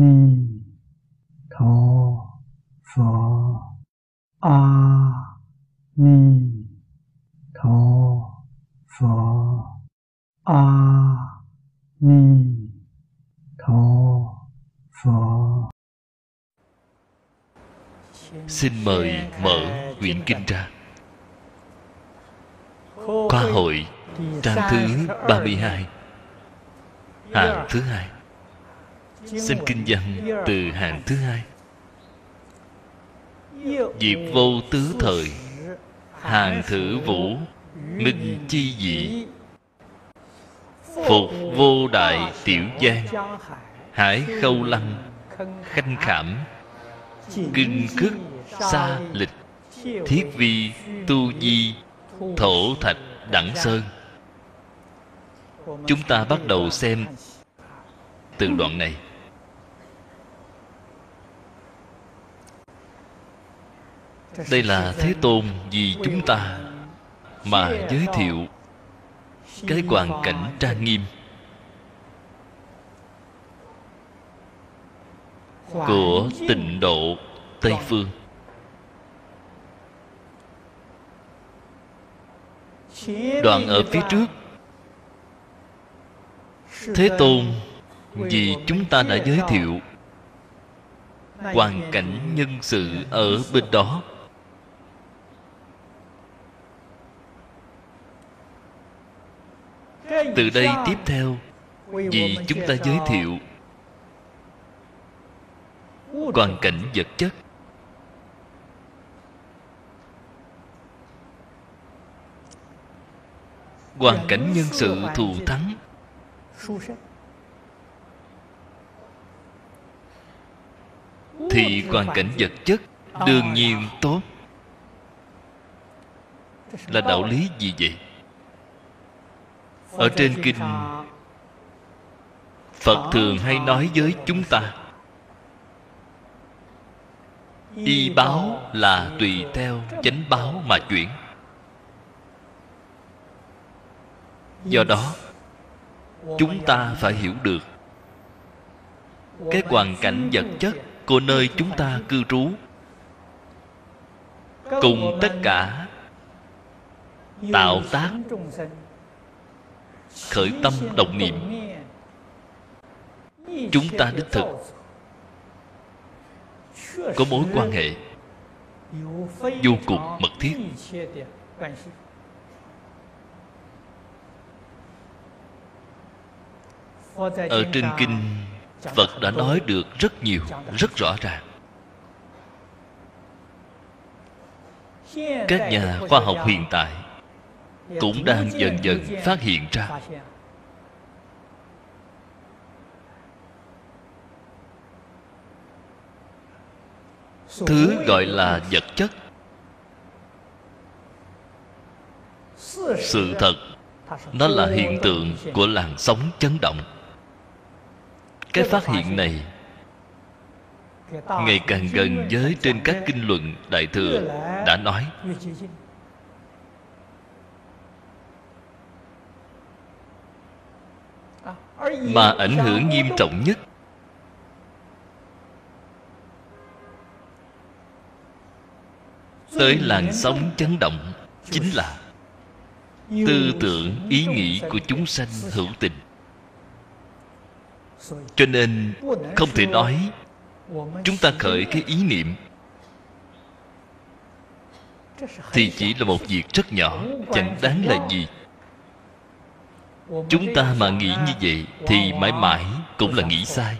ni tho pho. A ni tho pho. A ni tho pho. Xin mời mở quyển kinh ra. Khoa hội, trang thứ 32 Hàng thứ hai. Xem kinh văn từ hàng thứ hai. Diệp vô tứ thời, Hàng thử vũ Minh chi dị. Phục vô đại tiểu giang, Hải khâu lăng, Khanh khảm. Kinh cức xa lịch, Thiết vi Tu di, Thổ thạch đẳng sơn. Chúng ta bắt đầu xem Từ đoạn này. Đây là Thế Tôn vì chúng ta Mà giới thiệu Cái hoàn cảnh trang nghiêm. Của tịnh độ Tây Phương. Đoạn ở phía trước. Thế Tôn Vì chúng ta đã giới thiệu Hoàn cảnh nhân sự ở bên đó. Từ đây tiếp theo Vì chúng ta giới thiệu Hoàn cảnh vật chất. Hoàn cảnh nhân sự thù thắng. Thì hoàn cảnh vật chất Đương nhiên tốt. Là đạo lý gì vậy? Ở trên kinh Phật thường hay nói với chúng ta Y báo là tùy theo chánh báo mà chuyển. Do đó Chúng ta phải hiểu được Cái hoàn cảnh vật chất Của nơi chúng ta cư trú. Cùng tất cả Tạo tác Khởi tâm động niệm. Chúng ta đích thực Có mối quan hệ Vô cùng mật thiết. Ở trên kinh Phật đã nói được rất nhiều, Rất rõ ràng. Các nhà khoa học hiện tại cũng đang dần dần phát hiện ra. Thứ gọi là vật chất. Sự thật, Nó là hiện tượng của làn sóng chấn động. Cái phát hiện này, ngày càng gần với trên các kinh luận đại thừa đã nói. Mà ảnh hưởng nghiêm trọng nhất. Tới làn sóng chấn động chính là tư tưởng, ý nghĩ của chúng sanh hữu tình. Cho nên không thể nói chúng ta khởi cái ý niệm thì chỉ là một việc rất nhỏ, chẳng đáng là gì chúng ta mà nghĩ như vậy thì mãi mãi cũng là nghĩ sai.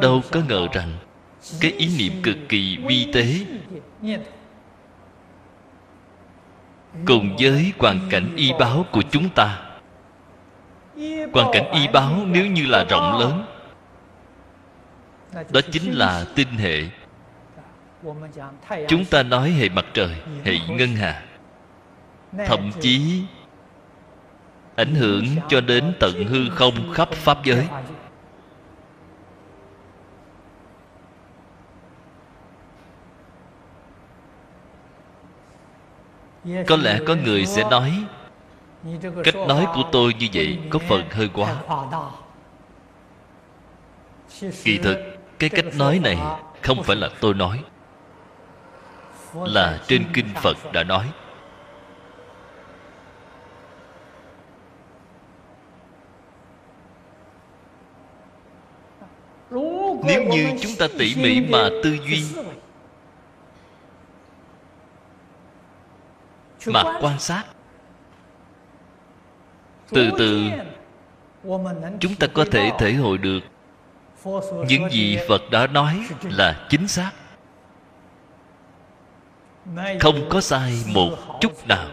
Đâu có ngờ rằng cái ý niệm cực kỳ vi tế cùng với hoàn cảnh y báo của chúng ta. Hoàn cảnh y báo nếu như là rộng lớn, đó chính là tinh hệ. Chúng ta nói hệ mặt trời, hệ ngân hà, thậm chí ảnh hưởng cho đến tận hư không khắp pháp giới. Có lẽ có người sẽ nói, cách nói của tôi như vậy có phần hơi quá. Kỳ thực, cái cách nói này không phải là tôi nói, là trên kinh phật đã nói. Nếu như chúng ta tỉ mỉ mà tư duy mà quan sát, từ từ chúng ta có thể thể hội được những gì phật đã nói là chính xác. Không có sai một chút nào.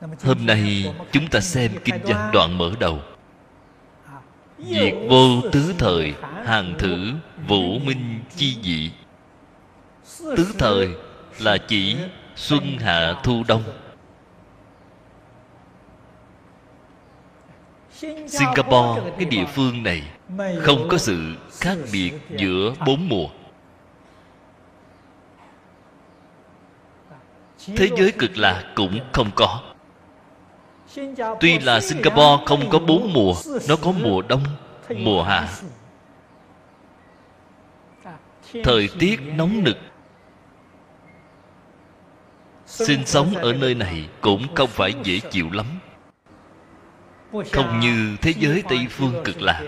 Hôm nay chúng ta xem kinh văn đoạn mở đầu. Diệt vô tứ thời, Hàng thử vũ minh chi dị. Tứ thời là chỉ Xuân hạ thu đông. Singapore, cái địa phương này, Không có sự khác biệt giữa bốn mùa. Thế giới cực lạc cũng không có. Tuy là Singapore không có bốn mùa Nó có mùa đông, mùa hạ. Thời tiết nóng nực. Sinh sống ở nơi này cũng không phải dễ chịu lắm. Không như thế giới Tây Phương cực lạc.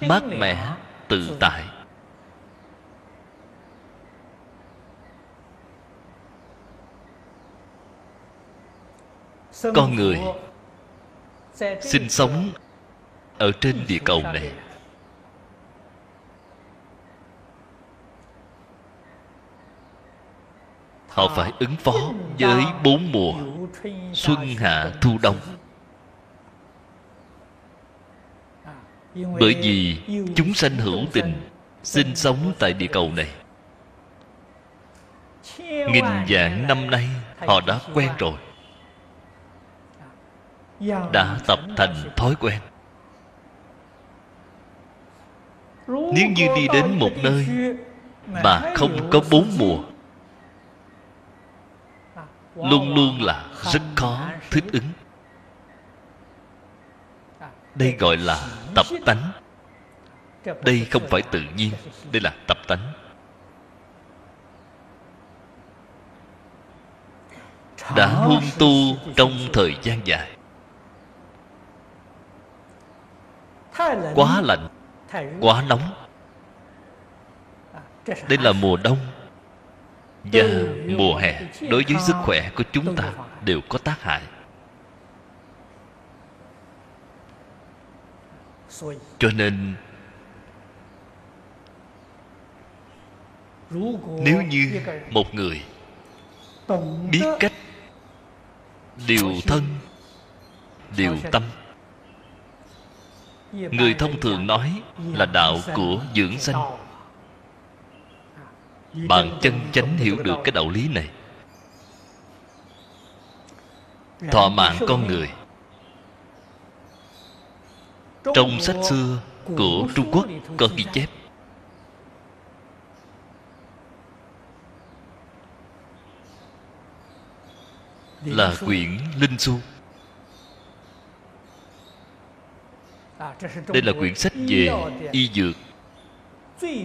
Mát mẻ, tự tại con người sinh sống ở trên địa cầu này. Họ phải ứng phó với bốn mùa xuân hạ thu đông. Bởi vì chúng sanh hữu tình sinh sống tại địa cầu này. Nghìn vạn năm nay họ đã quen rồi đã tập thành thói quen. Nếu như đi đến một nơi mà không có bốn mùa luôn luôn là rất khó thích ứng. Đây gọi là tập tánh. Đây không phải tự nhiên đây là tập tánh. Đã huân tu trong thời gian dài quá lạnh, quá nóng. Đây là mùa đông. Và mùa hè đối với sức khỏe của chúng ta đều có tác hại. Cho nên, nếu như một người biết cách điều thân, điều tâm người thông thường nói là đạo của dưỡng sanh. Bạn chân chánh hiểu được cái đạo lý này. Thọ mạng con người. Trong sách xưa của trung quốc có ghi chép. Là quyển linh xu. Đây là quyển sách về y dược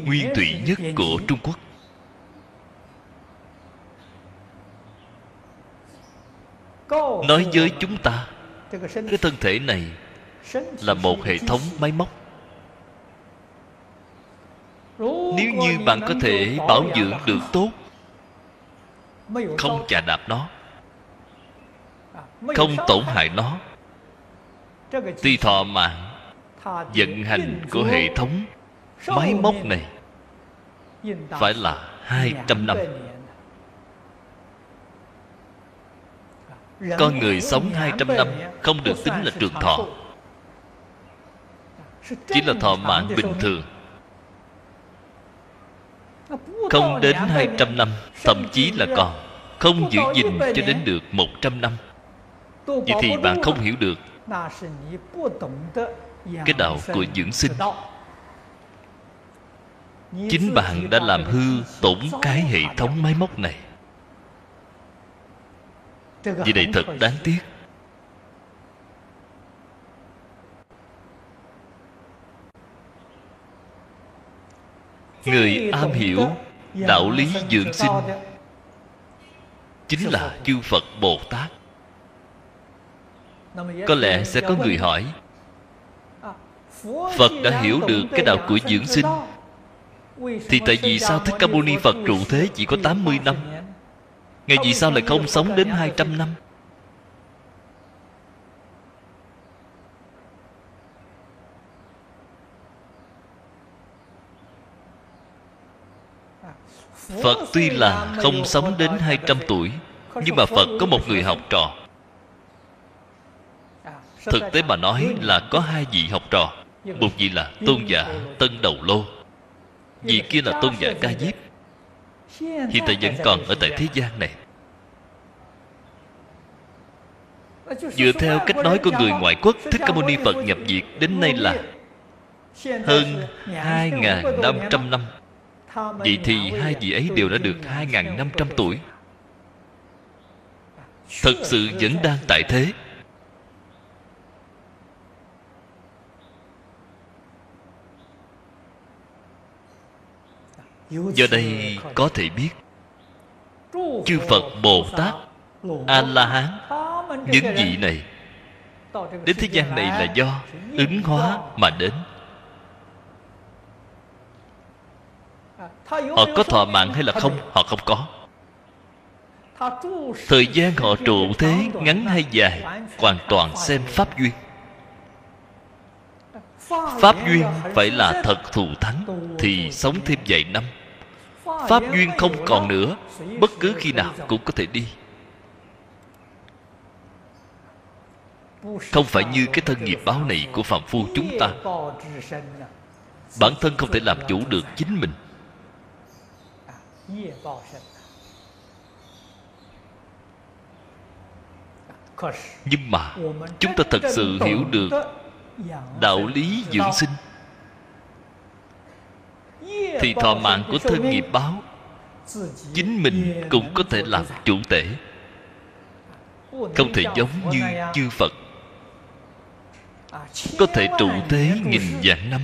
nguyên thủy nhất của trung quốc. Nói với chúng ta cái thân thể này là một hệ thống máy móc. Nếu như bạn có thể bảo dưỡng được tốt không chà đạp nó không tổn hại nó tuy thọ mạng vận hành của hệ thống máy móc này phải là hai trăm năm. con người sống hai trăm năm không được tính là trường thọ chỉ là thọ mạng bình thường. Không đến hai trăm năm thậm chí là còn không giữ gìn cho đến được một trăm năm. Vậy thì bạn không hiểu được cái đạo của dưỡng sinh. chính bạn đã làm hư tổn cái hệ thống máy móc này. Vì này thật đáng tiếc. Người am hiểu đạo lý dưỡng sinh. chính là chư phật bồ tát. Có lẽ sẽ có người hỏi phật đã hiểu được cái đạo của dưỡng sinh. Thì tại vì sao thích ca mâu ni phật trụ thế chỉ có 80 năm? Ngày vì sao lại không sống đến 200 năm? Phật tuy là không sống đến 200 tuổi, Nhưng mà Phật có một người học trò. Thực tế mà nói là có hai vị học trò. Một vị là tôn giả Tân Đầu Lô. Vị kia là tôn giả Ca Diếp. Hiện tại vẫn còn ở tại thế gian này. Dựa theo cách nói của người ngoại quốc Thích Ca Mâu Ni Phật nhập diệt Đến nay là Hơn 2.500 năm Vậy thì hai vị ấy đều đã được 2.500 tuổi. Thật sự vẫn đang tại thế Do đây có thể biết, Chư Phật Bồ Tát A-la-hán, Những vị này, Đến thế gian này là do ứng hóa mà đến. Họ có thọ mạng hay là không? Họ không có. Thời gian họ trụ thế ngắn hay dài, Hoàn toàn xem Pháp duyên. Pháp duyên phải là thật thù thắng Thì sống thêm vài năm. Pháp duyên không còn nữa, Bất cứ khi nào cũng có thể đi. Không phải như cái thân nghiệp báo này của phạm phu chúng ta. Bản thân không thể làm chủ được chính mình. Nhưng mà, chúng ta thật sự hiểu được đạo lý dưỡng sinh. Thì thọ mạng của thân nghiệp báo, chính mình cũng có thể làm chủ tể không thể giống như chư phật. Có thể trụ thế nghìn vạn năm.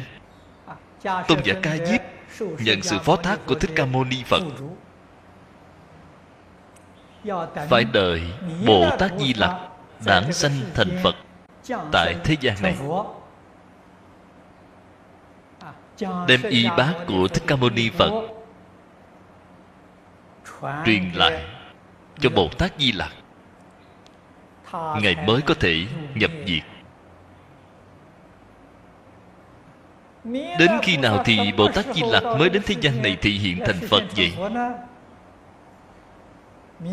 Tôn giả ca diếp nhận sự phó thác của thích ca mâu ni phật. Phải đợi bồ tát di lặc đản sanh thành phật tại thế gian này đem y bát của thích ca mâu ni phật truyền lại cho bồ tát di lặc. ngài mới có thể nhập diệt. Đến khi nào thì Bồ Tát Di Lặc mới đến thế gian này thị hiện thành Phật vậy?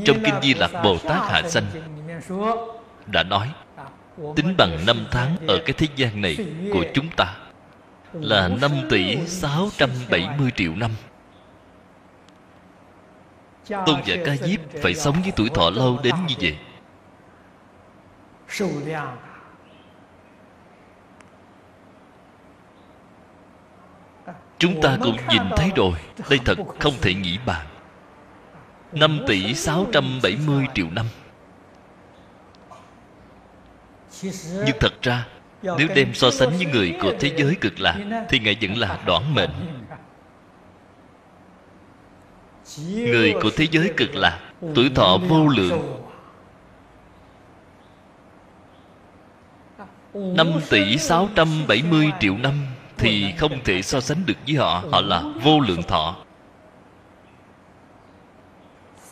Trong Kinh Di Lặc Bồ Tát Hạ Sanh Đã nói Tính bằng năm tháng ở cái thế gian này của chúng ta Là 5 tỷ 670 triệu năm. Tôn giả Ca Diếp phải sống với tuổi thọ lâu đến như vậy. Chúng ta cũng nhìn thấy rồi Đây thật không thể nghĩ bàn. 5 tỷ 670 triệu năm nhưng thật ra, Nếu đem so sánh với người của thế giới cực lạc Thì Ngài vẫn là đoạn mệnh. Người của thế giới cực lạc Tuổi thọ vô lượng. 5 tỷ 670 triệu năm thì không thể so sánh được với họ họ là vô lượng thọ.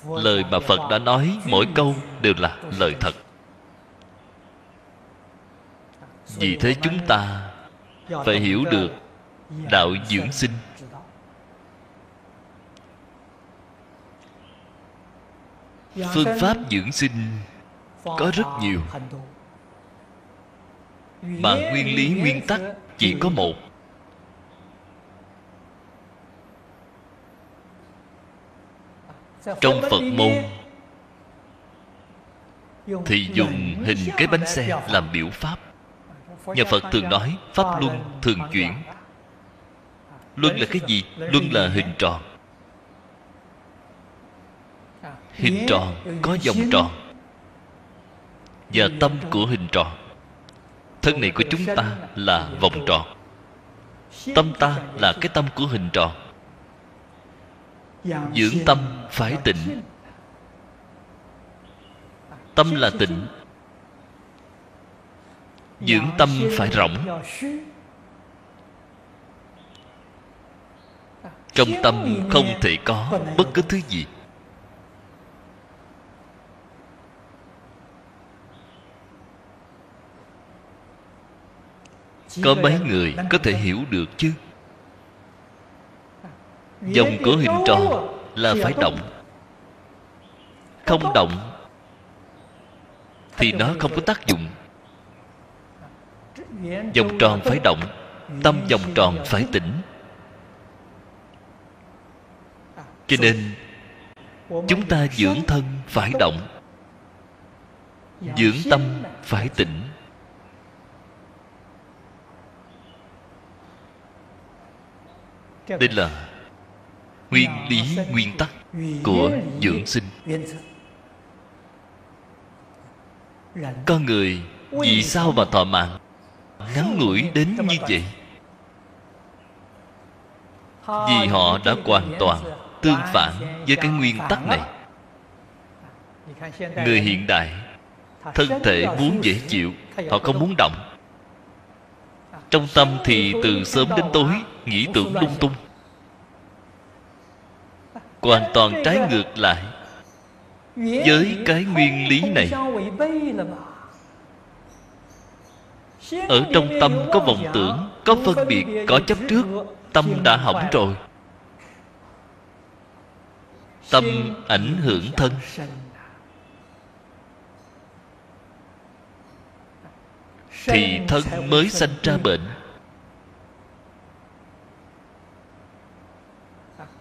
Lời mà phật đã nói mỗi câu đều là lời thật vì thế chúng ta phải hiểu được đạo dưỡng sinh. phương pháp dưỡng sinh có rất nhiều. mà nguyên lý nguyên tắc chỉ có một. Trong phật môn thì dùng hình cái bánh xe làm biểu pháp nhà phật thường nói pháp luân thường chuyển. Luân là cái gì? Luân là hình tròn. Hình tròn có vòng tròn. Và tâm của hình tròn. Thân này của chúng ta là vòng tròn. Tâm ta là cái tâm của hình tròn. Dưỡng tâm phải tịnh. Tâm là tịnh dưỡng tâm phải rộng trong tâm không thể có bất cứ thứ gì. Có mấy người có thể hiểu được chứ? Dòng của hình tròn là phải động. Không động thì nó không có tác dụng vòng tròn phải động, tâm vòng tròn phải tỉnh. Cho nên, chúng ta dưỡng thân phải động, dưỡng tâm phải tỉnh. Đây là nguyên lý, nguyên tắc của dưỡng sinh. Con người vì sao mà thọ mạng? Ngắn ngủi đến như vậy. Vì họ đã hoàn toàn tương phản với cái nguyên tắc này. Người hiện đại, thân thể muốn dễ chịu, họ không muốn động. Trong tâm thì từ sớm đến tối, nghĩ tưởng lung tung. Hoàn toàn trái ngược lại với cái nguyên lý này ở trong tâm có vọng tưởng, có phân biệt, có chấp trước, tâm đã hỏng rồi. Tâm ảnh hưởng thân. Thì thân mới sanh ra bệnh.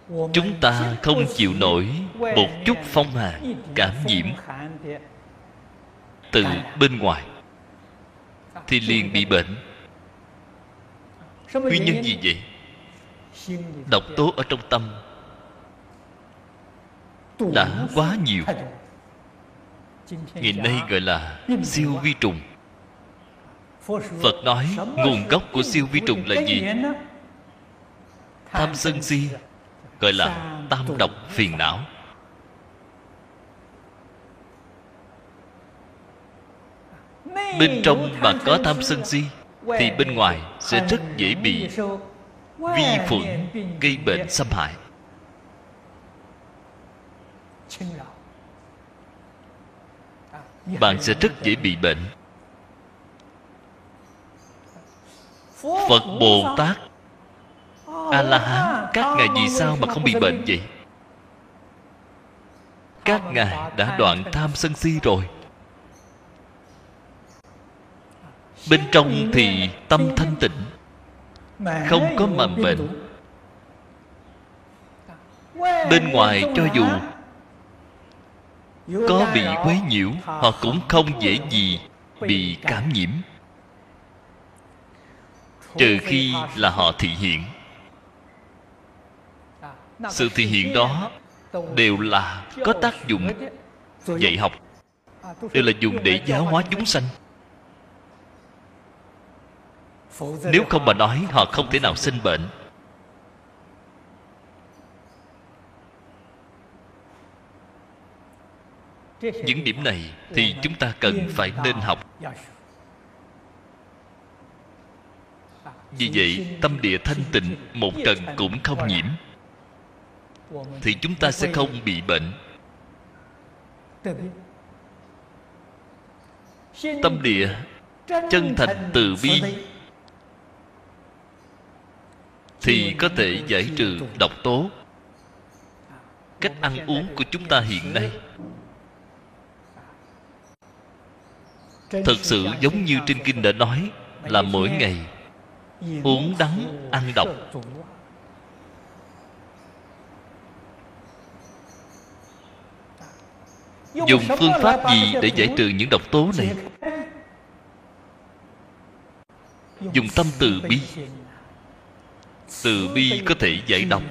Chúng ta không chịu nổi một chút phong hàn cảm nhiễm từ bên ngoài thì liền bị bệnh. Nguyên nhân gì vậy? Độc tố ở trong tâm đã quá nhiều. ngày nay gọi là siêu vi trùng. Phật nói nguồn gốc của siêu vi trùng là gì? tham sân si gọi là tam độc phiền não bên trong mà có tham sân si, thì bên ngoài sẽ rất dễ bị vi khuẩn gây bệnh xâm hại. Bạn sẽ rất dễ bị bệnh. Phật bồ tát a la hán các ngài vì sao mà không bị bệnh vậy? Các ngài đã đoạn tham sân si rồi. Bên trong thì tâm thanh tịnh, không có mầm bệnh. Bên ngoài cho dù có bị quấy nhiễu, họ cũng không dễ gì bị cảm nhiễm. Trừ khi là họ thị hiện. Sự thị hiện đó đều là có tác dụng dạy học, đều là dùng để giáo hóa chúng sanh nếu không mà nói, họ không thể nào sinh bệnh. Những điểm này thì chúng ta cần phải nên học. Vì vậy, tâm địa thanh tịnh một trần cũng không nhiễm, thì chúng ta sẽ không bị bệnh. Tâm địa chân thành từ bi thì có thể giải trừ độc tố. Cách ăn uống của chúng ta hiện nay thực sự giống như trên kinh đã nói là mỗi ngày uống đắng, ăn độc. Dùng phương pháp gì để giải trừ những độc tố này? Dùng tâm từ bi từ bi có thể giải độc.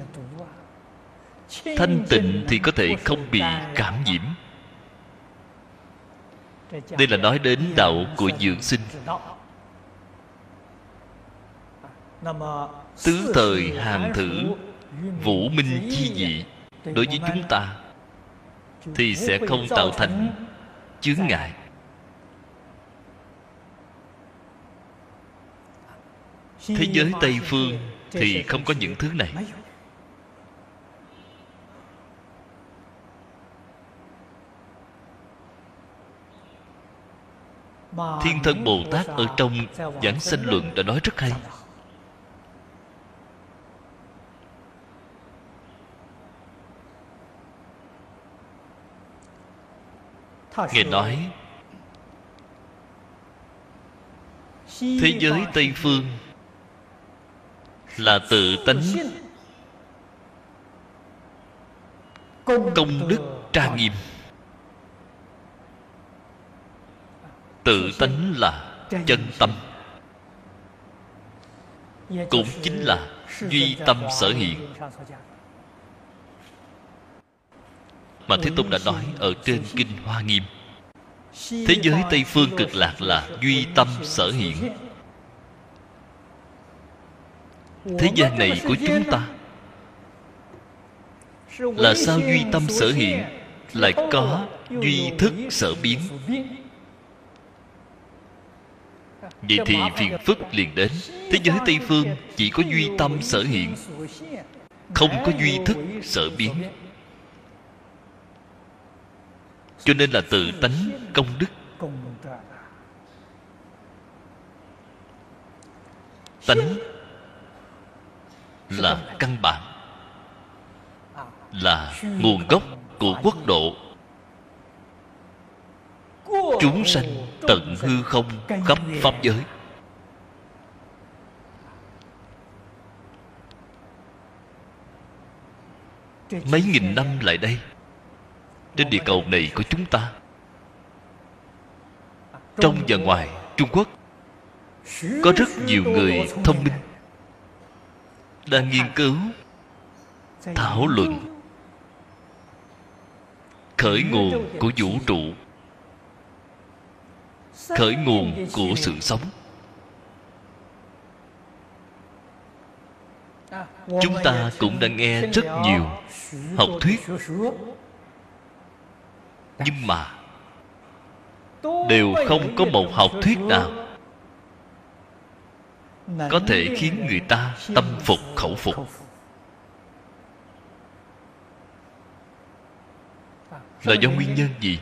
Thanh tịnh thì có thể không bị cảm nhiễm. Đây là nói đến đạo của dưỡng sinh. Tứ thời hàng thử, vũ minh chi dị đối với chúng ta thì sẽ không tạo thành chướng ngại. Thế giới tây phương thì không có những thứ này. Thiên thân bồ tát ở trong giảng sanh luận đã nói rất hay. Ngài nói, thế giới tây phương là tự tánh. Công đức trang nghiêm. Tự tánh là chân tâm. Cũng chính là duy tâm sở hiện. Mà thế tôn đã nói ở trên kinh hoa nghiêm, thế giới tây phương cực lạc là duy tâm sở hiện thế gian này của chúng ta là sao duy tâm sở hiện lại có duy thức sở biến? vậy thì phiền phức liền đến. thế giới tây phương chỉ có duy tâm sở hiện không có duy thức sở biến. cho nên là tự tánh công đức. tánh là căn bản, là nguồn gốc của quốc độ. Chúng sanh tận hư không khắp pháp giới. Mấy nghìn năm lại đây, trên địa cầu này của chúng ta. Trong và ngoài trung quốc, có rất nhiều người thông minh đang nghiên cứu. Thảo luận. Khởi nguồn của vũ trụ. Khởi nguồn của sự sống. Chúng ta cũng đã nghe rất nhiều học thuyết. Nhưng mà, đều không có một học thuyết nào có thể khiến người ta tâm phục khẩu phục. là do nguyên nhân gì?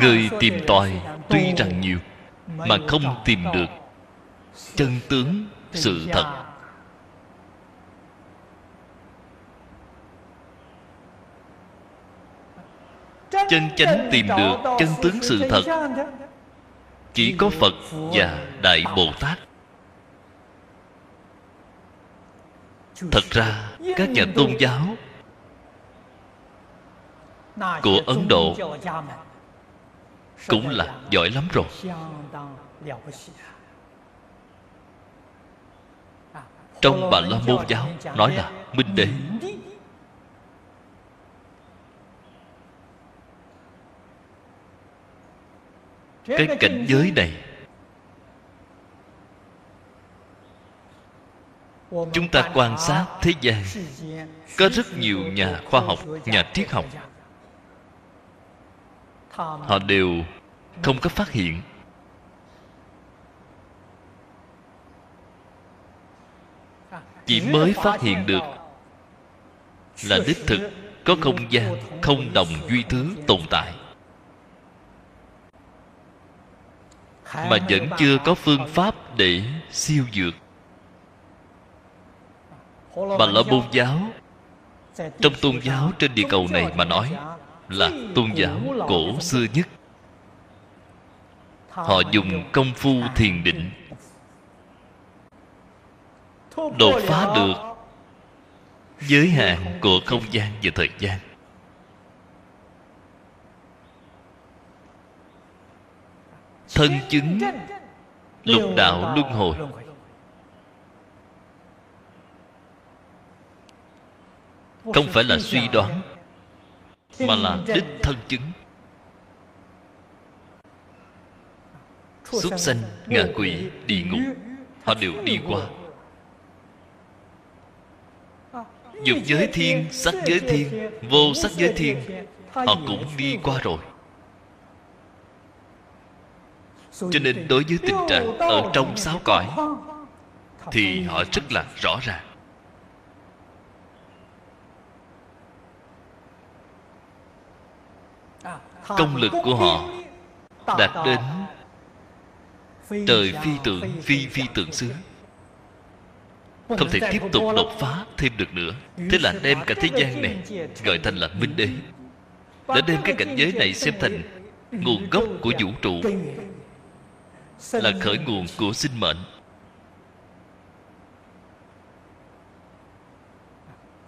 Người tìm tòi tuy rằng nhiều mà không tìm được chân tướng sự thật. chân chánh tìm được chân tướng sự thật chỉ có phật và đại bồ tát. Thật ra, các nhà tôn giáo của ấn độ cũng là giỏi lắm rồi. Trong bà la môn giáo nói là minh đế. Cái cảnh giới này chúng ta quan sát thế gian. Có rất nhiều nhà khoa học nhà triết học. Họ đều không có phát hiện. Chỉ mới phát hiện được là đích thực có không gian không đồng duy thứ tồn tại mà vẫn chưa có phương pháp để siêu dược. Bà la môn giáo, trong tôn giáo trên địa cầu này mà nói là tôn giáo cổ xưa nhất, họ dùng công phu thiền định, đột phá được giới hạn của không gian và thời gian. thân chứng lục đạo luân hồi. không phải là suy đoán mà là đích thân chứng. Súc sanh ngạ quỷ địa ngục. họ đều đi qua. dục giới thiên sắc giới thiên vô sắc giới thiên họ cũng đi qua rồi cho nên đối với tình trạng ở trong sáu cõi thì họ rất là rõ ràng công lực của họ đạt đến trời phi tượng phi phi tượng xứ không thể tiếp tục đột phá thêm được nữa thế là đem cả thế gian này gọi thành là minh đế đã đem cái cảnh giới này xem thành nguồn gốc của vũ trụ là khởi nguồn của sinh mệnh.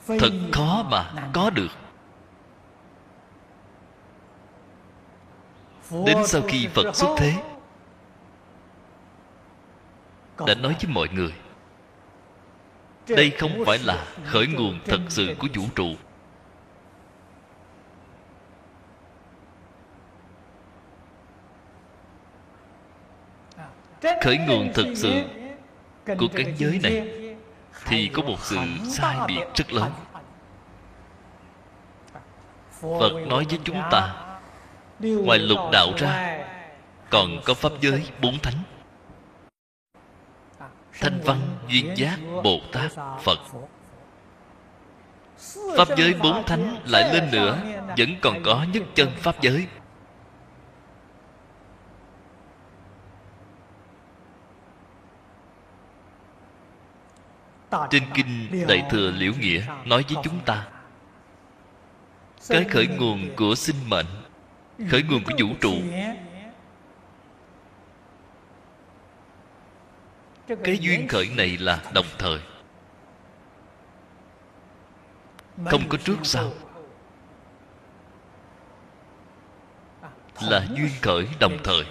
Thật khó mà có được. Đến sau khi phật xuất thế đã nói với mọi người đây không phải là khởi nguồn thật sự của vũ trụ khởi nguồn thực sự của cảnh giới này thì có một sự sai biệt rất lớn. Phật nói với chúng ta, ngoài lục đạo ra, còn có pháp giới bốn thánh. Thanh văn, duyên giác, bồ tát, phật. Pháp giới bốn thánh lại lên nữa, vẫn còn có nhất chân pháp giới. Trên kinh đại thừa liễu nghĩa nói với chúng ta, cái khởi nguồn của sinh mệnh, khởi nguồn của vũ trụ, cái duyên khởi này là đồng thời. Không có trước sau. Là duyên khởi đồng thời.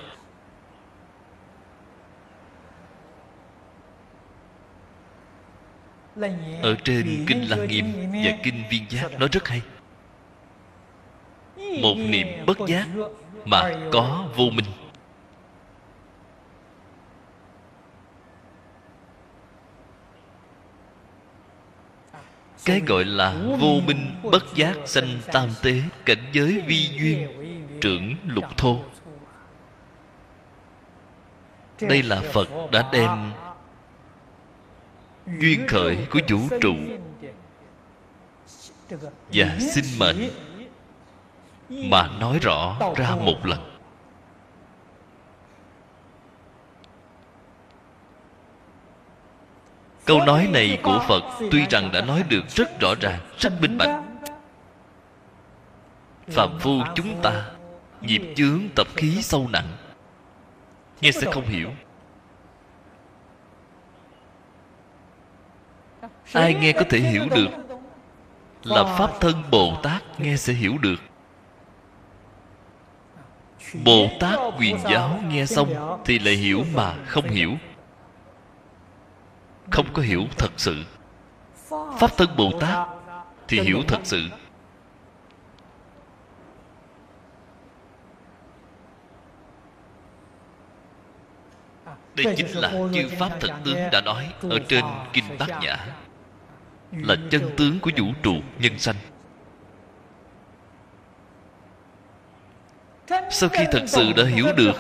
Ở trên kinh lăng nghiêm và kinh viên giác nói rất hay. Một niệm bất giác mà có vô minh. Cái gọi là vô minh bất giác sanh tam tế cảnh giới vi duyên trưởng lục thô. đây là phật đã đem duyên khởi của vũ trụ. Và sinh mệnh mà nói rõ ra một lần. Câu nói này của phật tuy rằng đã nói được rất rõ ràng, rất minh bạch. Phạm phu chúng ta, nghiệp chướng tập khí sâu nặng, nghe sẽ không hiểu. Ai nghe có thể hiểu được? Là pháp thân bồ tát nghe sẽ hiểu được. Bồ tát quyền giáo nghe xong thì lại hiểu mà không hiểu. Không có hiểu thật sự. Pháp thân bồ tát thì hiểu thật sự. Đây chính là chư pháp thật tướng đã nói ở trên kinh bát nhã là chân tướng của vũ trụ nhân sanh. Sau khi thật sự đã hiểu được,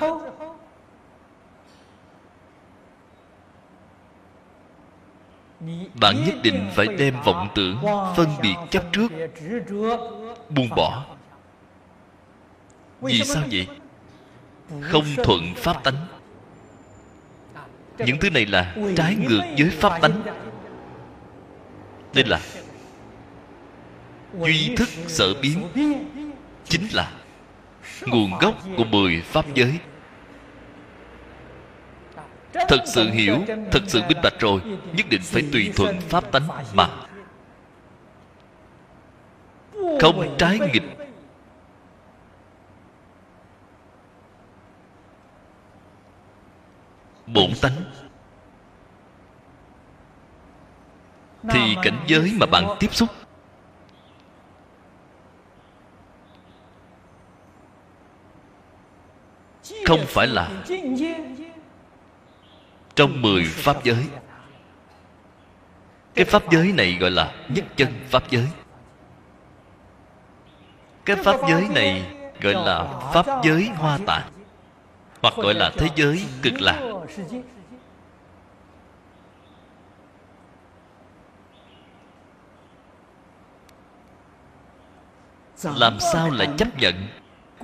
bạn nhất định phải đem vọng tưởng, phân biệt chấp trước, buông bỏ. Vì sao vậy? Không thuận pháp tánh. Những thứ này là trái ngược với pháp tánh nên là duy thức sở biến. Chính là nguồn gốc của mười pháp giới. Thật sự hiểu, thật sự minh bạch rồi, nhất định phải tùy thuận pháp tánh mà. Không trái nghịch. Bổn tánh. Thì cảnh giới mà bạn tiếp xúc. Không phải là trong mười pháp giới. Cái pháp giới này gọi là nhất chân pháp giới. Cái pháp giới này gọi là pháp giới hoa tạng hoặc gọi là thế giới cực lạc làm sao lại chấp nhận?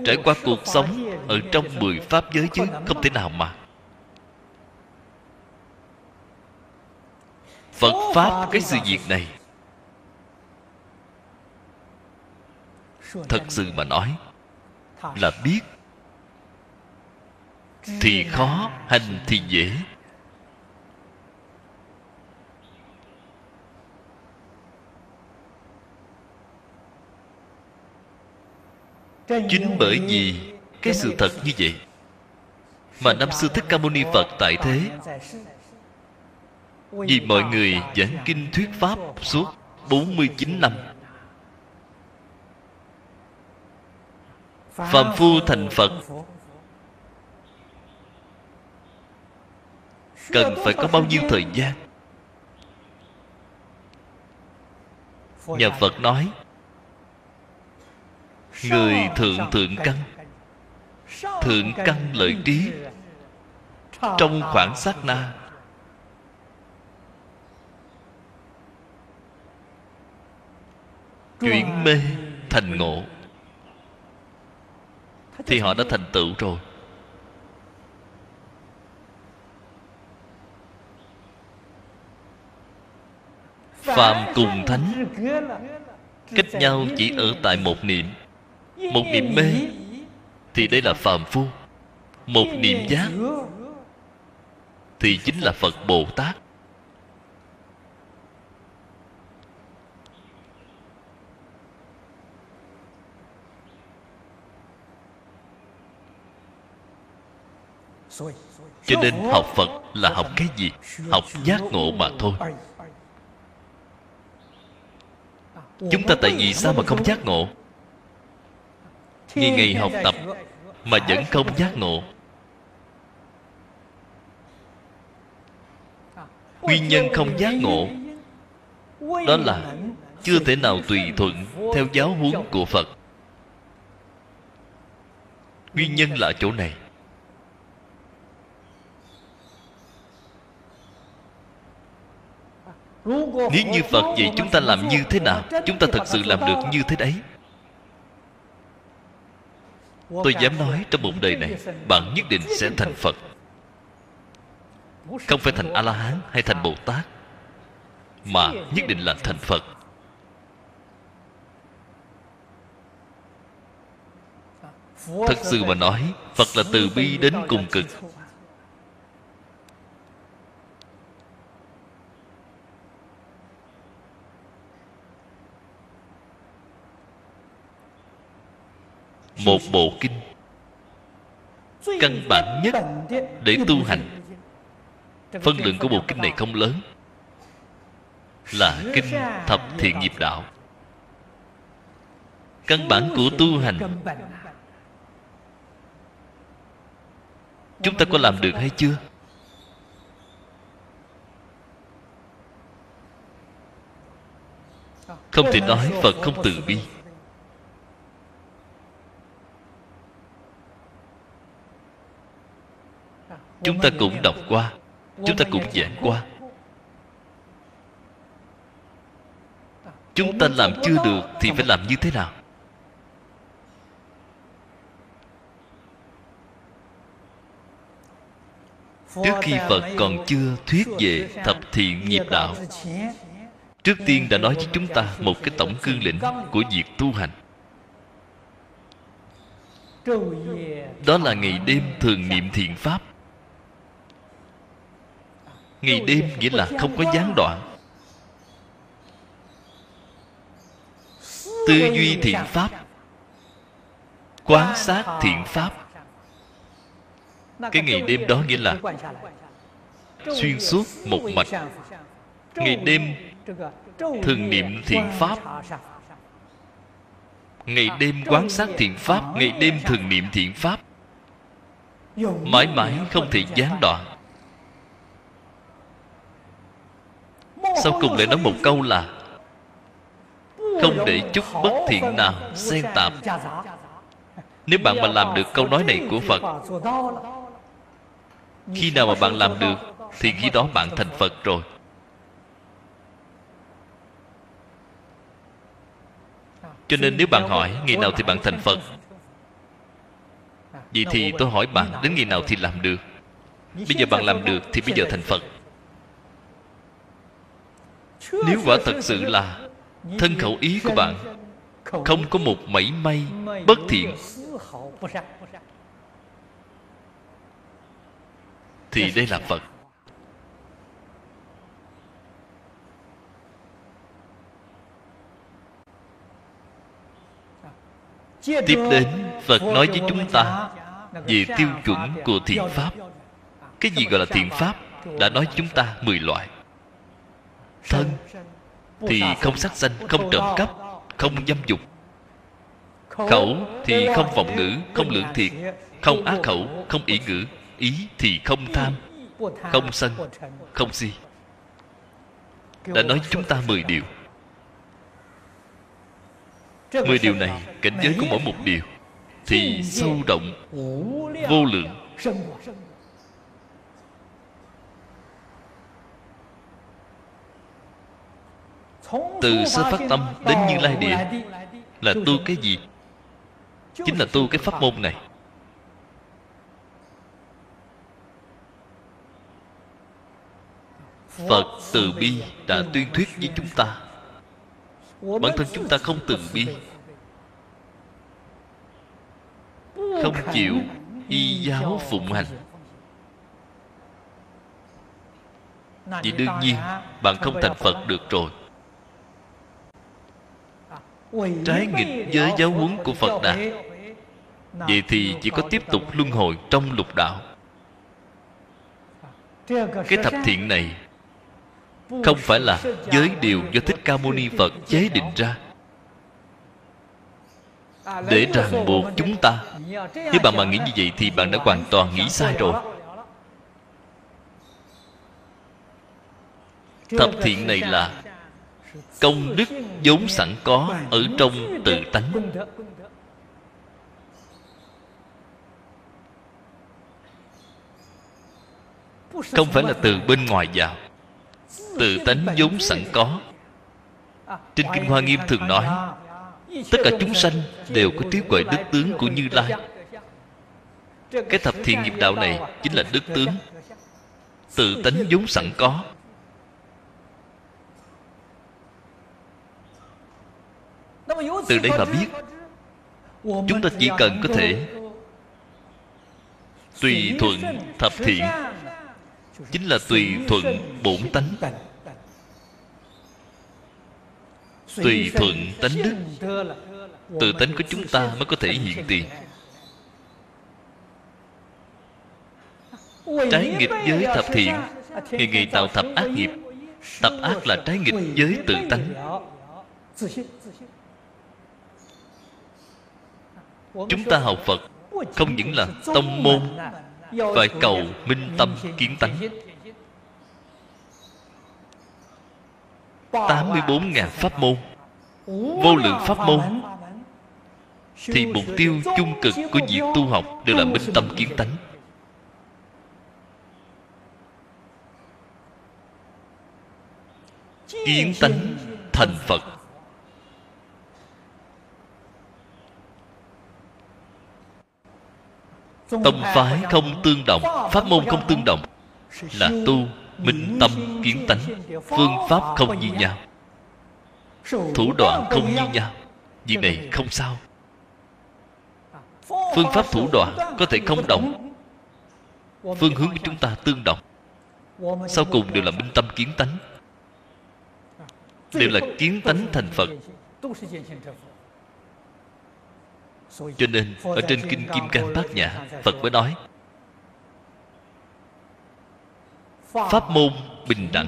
Trải qua cuộc sống ở trong mười pháp giới chứ, không thể nào mà. Phật pháp cái sự việc này. Thật sự mà nói, là biết. Thì khó, hành thì dễ. Chính bởi vì cái sự thật như vậy mà năm xưa thích ca mâu ni phật tại thế. Vì mọi người giảng kinh thuyết pháp suốt 49 năm. Phạm phu thành Phật. Cần phải có bao nhiêu thời gian? Nhà Phật nói Người thượng thượng căn Thượng căn lợi trí. Trong khoảng sát na. Chuyển mê thành ngộ. Thì họ đã thành tựu rồi. Phạm cùng thánh. Cách nhau chỉ ở tại một niệm một niệm mê, Thì đây là phàm phu. Một niệm giác, Thì chính là Phật Bồ Tát. Cho nên học Phật là học cái gì? Học giác ngộ mà thôi. Chúng ta tại vì sao mà không giác ngộ? Ngày ngày học tập Mà vẫn không giác ngộ. Nguyên nhân không giác ngộ, Đó là Chưa thể nào tùy thuận Theo giáo huấn của Phật. Nguyên nhân là chỗ này. Nếu như Phật vậy chúng ta làm như thế nào, Chúng ta thật sự làm được như thế đấy. Tôi dám nói trong một đời này, Bạn nhất định sẽ thành Phật. Không phải thành A-la-hán hay thành Bồ Tát Mà nhất định là thành Phật. Thật sự mà nói, Phật là từ bi đến cùng cực. Một bộ kinh căn bản nhất để tu hành. Phân lượng của bộ kinh này không lớn. Là kinh thập thiện nghiệp đạo. Căn bản của tu hành. Chúng ta có làm được hay chưa? Không thể nói phật không từ bi. Chúng ta cũng đọc qua. Chúng ta cũng giảng qua. Chúng ta làm chưa được thì phải làm như thế nào? Trước khi phật còn chưa thuyết về thập thiện nghiệp đạo, trước tiên đã nói với chúng ta một cái tổng cương lĩnh của việc tu hành. Đó là ngày đêm thường niệm thiện pháp ngày đêm nghĩa là không có gián đoạn. Tư duy thiện pháp quán sát thiện pháp. Cái ngày đêm đó nghĩa là xuyên suốt một mạch. ngày đêm thường niệm thiện pháp. ngày đêm quán sát thiện pháp ngày đêm thường niệm thiện pháp. Mãi mãi không thể gián đoạn sau cùng lại nói một câu là, không để chút bất thiện nào xen tạp. Nếu bạn mà làm được câu nói này của phật, khi nào mà bạn làm được, thì khi đó bạn thành phật rồi. Cho nên nếu bạn hỏi ngày nào thì bạn thành phật, vậy thì tôi hỏi bạn, đến ngày nào thì làm được? Bây giờ bạn làm được thì bây giờ thành phật nếu quả thật sự là thân khẩu ý của bạn không có một mảy may bất thiện thì đây là phật. Tiếp đến phật nói với chúng ta về tiêu chuẩn của thiện pháp. cái gì gọi là thiện pháp? đã nói chúng ta mười loại thân thì không sát sanh, không trộm cắp, không dâm dục. Khẩu thì không vọng ngữ, không lưỡng thiệt, không ác khẩu, không ý ngữ, ý thì không tham, không sân, không si. Đã nói chúng ta mười điều. Mười điều này, cảnh giới của mỗi một điều thì sâu động vô lượng. Từ sơ phát tâm đến như lai địa là tu cái gì? Chính là tu cái pháp môn này. Phật từ bi đã tuyên thuyết với chúng ta. Bản thân chúng ta không từ bi. Không chịu y giáo phụng hành. Vì đương nhiên, bạn không thành phật được rồi trái nghịch với giáo huấn của phật đạt vậy thì chỉ có tiếp tục luân hồi trong lục đạo. Cái thập thiện này không phải là giới điều do thích ca mâu ni phật chế định ra. Để ràng buộc chúng ta. Nếu bạn mà nghĩ như vậy thì bạn đã hoàn toàn nghĩ sai rồi. Thập thiện này là công đức vốn sẵn có ở trong tự tánh. Không phải là từ bên ngoài vào. Tự tánh vốn sẵn có. Trên kinh hoa nghiêm thường nói, tất cả chúng sanh đều có trí huệ đức tướng của như lai. Cái thập thiện nghiệp đạo này chính là đức tướng. Tự tánh vốn sẵn có. Từ đây mà biết, chúng ta chỉ cần có thể tùy thuận thập thiện. Chính là tùy thuận bổn tánh. Tùy thuận tánh đức. Từ tánh của chúng ta mới có thể hiện tiền. Trái nghịch với thập thiện ngày ngày tạo thập ác nghiệp. Tập ác là trái nghịch với tự tánh chúng ta học phật, không những là tông môn, phải cầu minh tâm kiến tánh. 84.000 pháp môn, Vô lượng pháp môn, Thì mục tiêu chung cực của việc tu học Đều là minh tâm kiến tánh. Kiến tánh thành Phật. Tông phái không tương đồng, Pháp môn không tương đồng. Là tu, minh tâm kiến tánh, Phương pháp không như nhau. Thủ đoạn không như nhau Việc này không sao. Phương pháp thủ đoạn có thể không đồng, Phương hướng của chúng ta tương đồng. Sau cùng đều là minh tâm kiến tánh, Đều là kiến tánh thành Phật cho nên, ở trên kinh kim cang bát nhã, phật mới nói, pháp môn bình đẳng,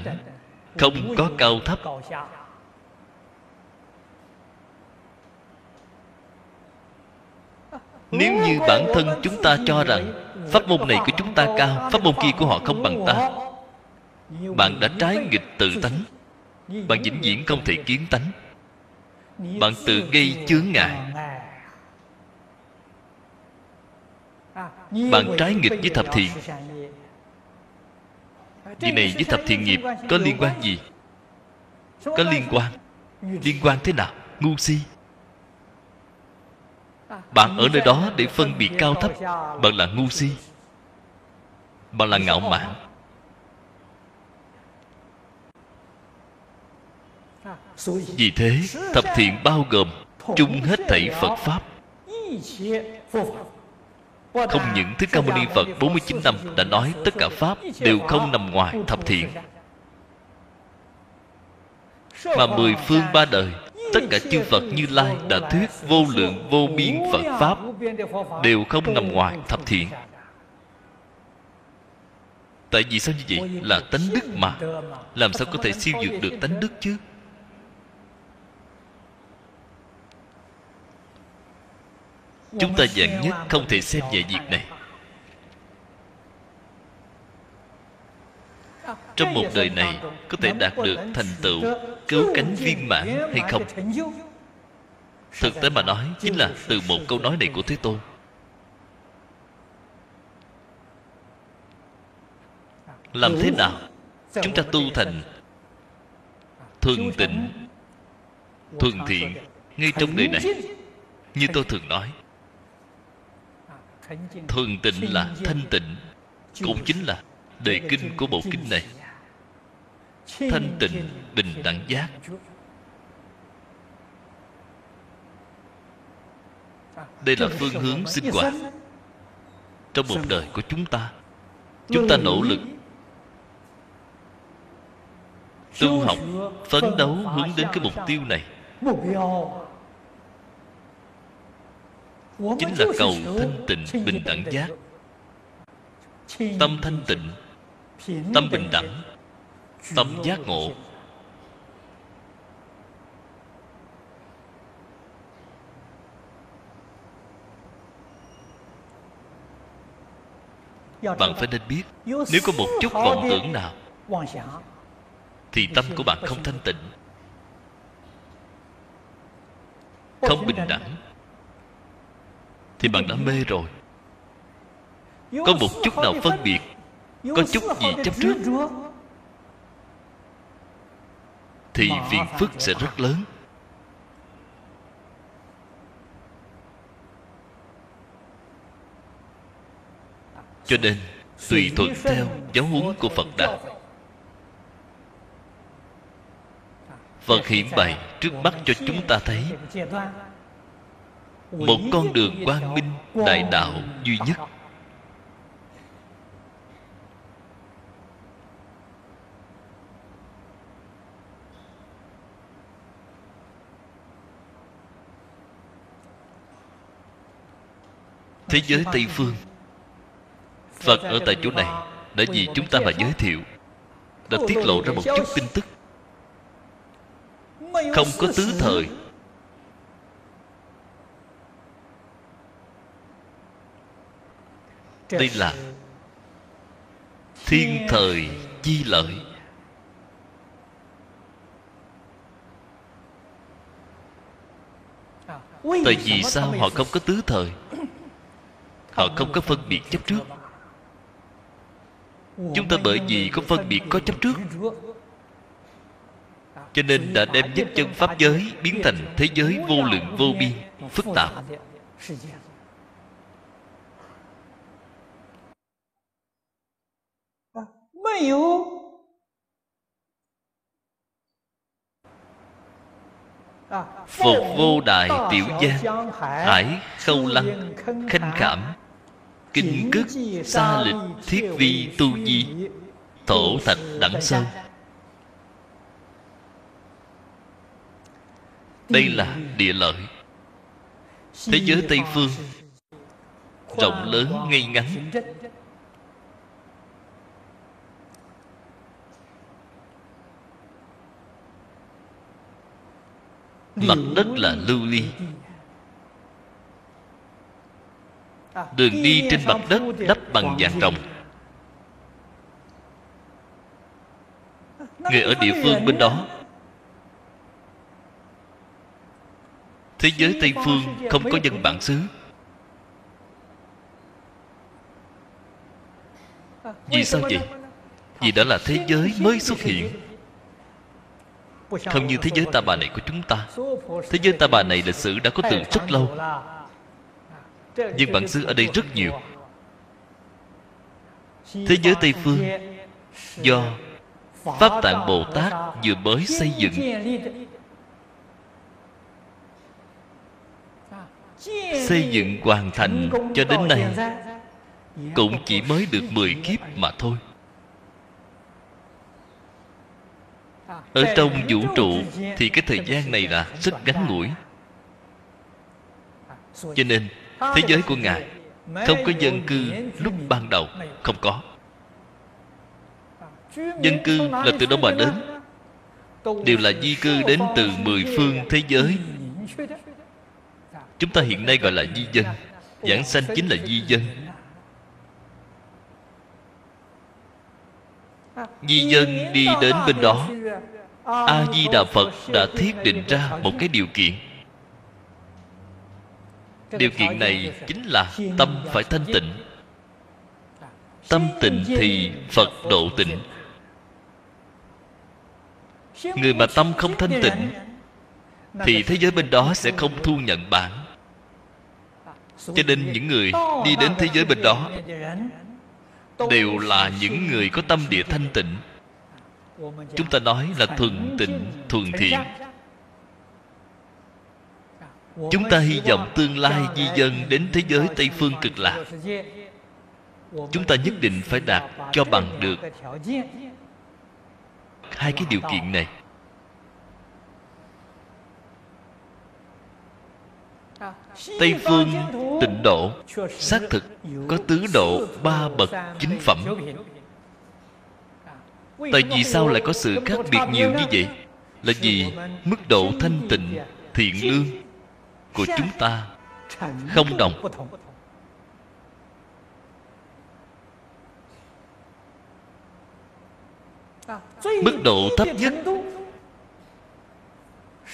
không có cao thấp. Nếu như bản thân chúng ta cho rằng pháp môn này của chúng ta cao, pháp môn kia của họ không bằng ta, bạn đã trái nghịch tự tánh, bạn vĩnh viễn không thể kiến tánh, bạn tự gây chướng ngại. Bạn trái nghịch với thập thiện. Việc này với thập thiện nghiệp có liên quan gì? Có liên quan. Liên quan thế nào? Ngu si. Bạn ở nơi đó để phân biệt cao thấp. Bạn là ngu si. Bạn là ngạo mạn. Vì thế Thập thiện bao gồm Chung hết thảy Phật Pháp không những Thích Ca Mâu Ni Phật 49 năm đã nói Tất cả Pháp đều không nằm ngoài thập thiện Mà mười phương ba đời, Tất cả chư Phật như Lai đã thuyết Vô lượng vô biên Phật Pháp Đều không nằm ngoài thập thiện Tại vì sao như vậy? Là tánh đức mà Làm sao có thể siêu vượt được tánh đức chứ? Chúng ta dạng nhất không thể xem nhẹ việc này. Trong một đời này có thể đạt được thành tựu cứu cánh viên mãn hay không? thực tế mà nói chính là từ một câu nói này của thế tôn. Làm thế nào? chúng ta tu thành thuần tịnh thuần thiện ngay trong đời này. Như tôi thường nói thường tịnh là thanh tịnh, Cũng chính là đề kinh của bộ kinh này. Thanh tịnh, bình đẳng giác. Đây là phương hướng sinh hoạt Trong một đời của chúng ta. Chúng ta nỗ lực Tu học, Phấn đấu hướng đến cái mục tiêu này chính là cầu thanh tịnh bình đẳng giác. Tâm thanh tịnh tâm bình đẳng tâm giác ngộ. Bạn phải nên biết nếu có một chút vọng tưởng nào thì tâm của bạn không thanh tịnh không bình đẳng thì bạn đã mê rồi. Có một chút nào phân biệt có chút gì chấp trước? Thì phiền phức sẽ rất lớn. Cho nên tùy thuận theo giáo huấn của phật đạo phật hiện bày trước mắt cho chúng ta thấy một con đường quang minh đại đạo duy nhất. Thế giới tây phương. Phật ở tại chỗ này đã vì chúng ta mà giới thiệu, đã tiết lộ ra một chút tin tức. Không có tứ thời đây là thiên thời chi lợi. Tại vì sao họ không có tứ thời? Họ không có phân biệt chấp trước. Chúng ta bởi vì có phân biệt có chấp trước, cho nên đã đem nhất chân pháp giới biến thành thế giới vô lượng vô biên, phức tạp. Phục vô đại tiểu giang Hải khâu lăng Khanh khảm Kinh cức Sa lịch Thiết vi tu di Thổ thạch đẳng sơn Đây là địa lợi. Thế giới Tây Phương Rộng lớn ngay ngắn mặt đất là lưu ly. Đường đi trên mặt đất đắp bằng vàng rồng người ở địa phương bên đó. Thế giới tây phương không có dân bản xứ. Vì sao vậy? Vì đó là thế giới mới xuất hiện không như thế giới ta bà này của chúng ta. Thế giới ta bà này lịch sử đã có từ rất lâu. Nhưng bản xứ ở đây rất nhiều. Thế giới tây phương do pháp tạng bồ tát vừa mới xây dựng. Xây dựng hoàn thành cho đến nay cũng chỉ mới được 10 kiếp mà thôi. Ở trong vũ trụ thì cái thời gian này là rất ngắn ngủi. Cho nên, thế giới của ngài không có dân cư lúc ban đầu, không có. Dân cư là từ đâu mà đến? Đều là di cư đến từ mười phương thế giới. Chúng ta hiện nay gọi là di dân, giảng sanh chính là di dân. Di dân đi đến bên đó. a di đà phật đã thiết định ra một cái điều kiện. Điều kiện này chính là tâm phải thanh tịnh. Tâm tịnh thì phật độ tịnh. người mà tâm không thanh tịnh thì thế giới bên đó sẽ không thu nhận bạn. Cho nên những người đi đến thế giới bên đó đều là những người có tâm địa thanh tịnh. Chúng ta nói là thuần tịnh thuần thiện. chúng ta hy vọng tương lai di dân đến thế giới tây phương cực lạc. Chúng ta nhất định phải đạt cho bằng được hai cái điều kiện này tây phương tịnh độ, xác thực có tứ độ, ba bậc chính phẩm. Tại vì sao lại có sự khác biệt nhiều như vậy? Là vì mức độ thanh tịnh, thiện lương của chúng ta không đồng. Mức độ thấp nhất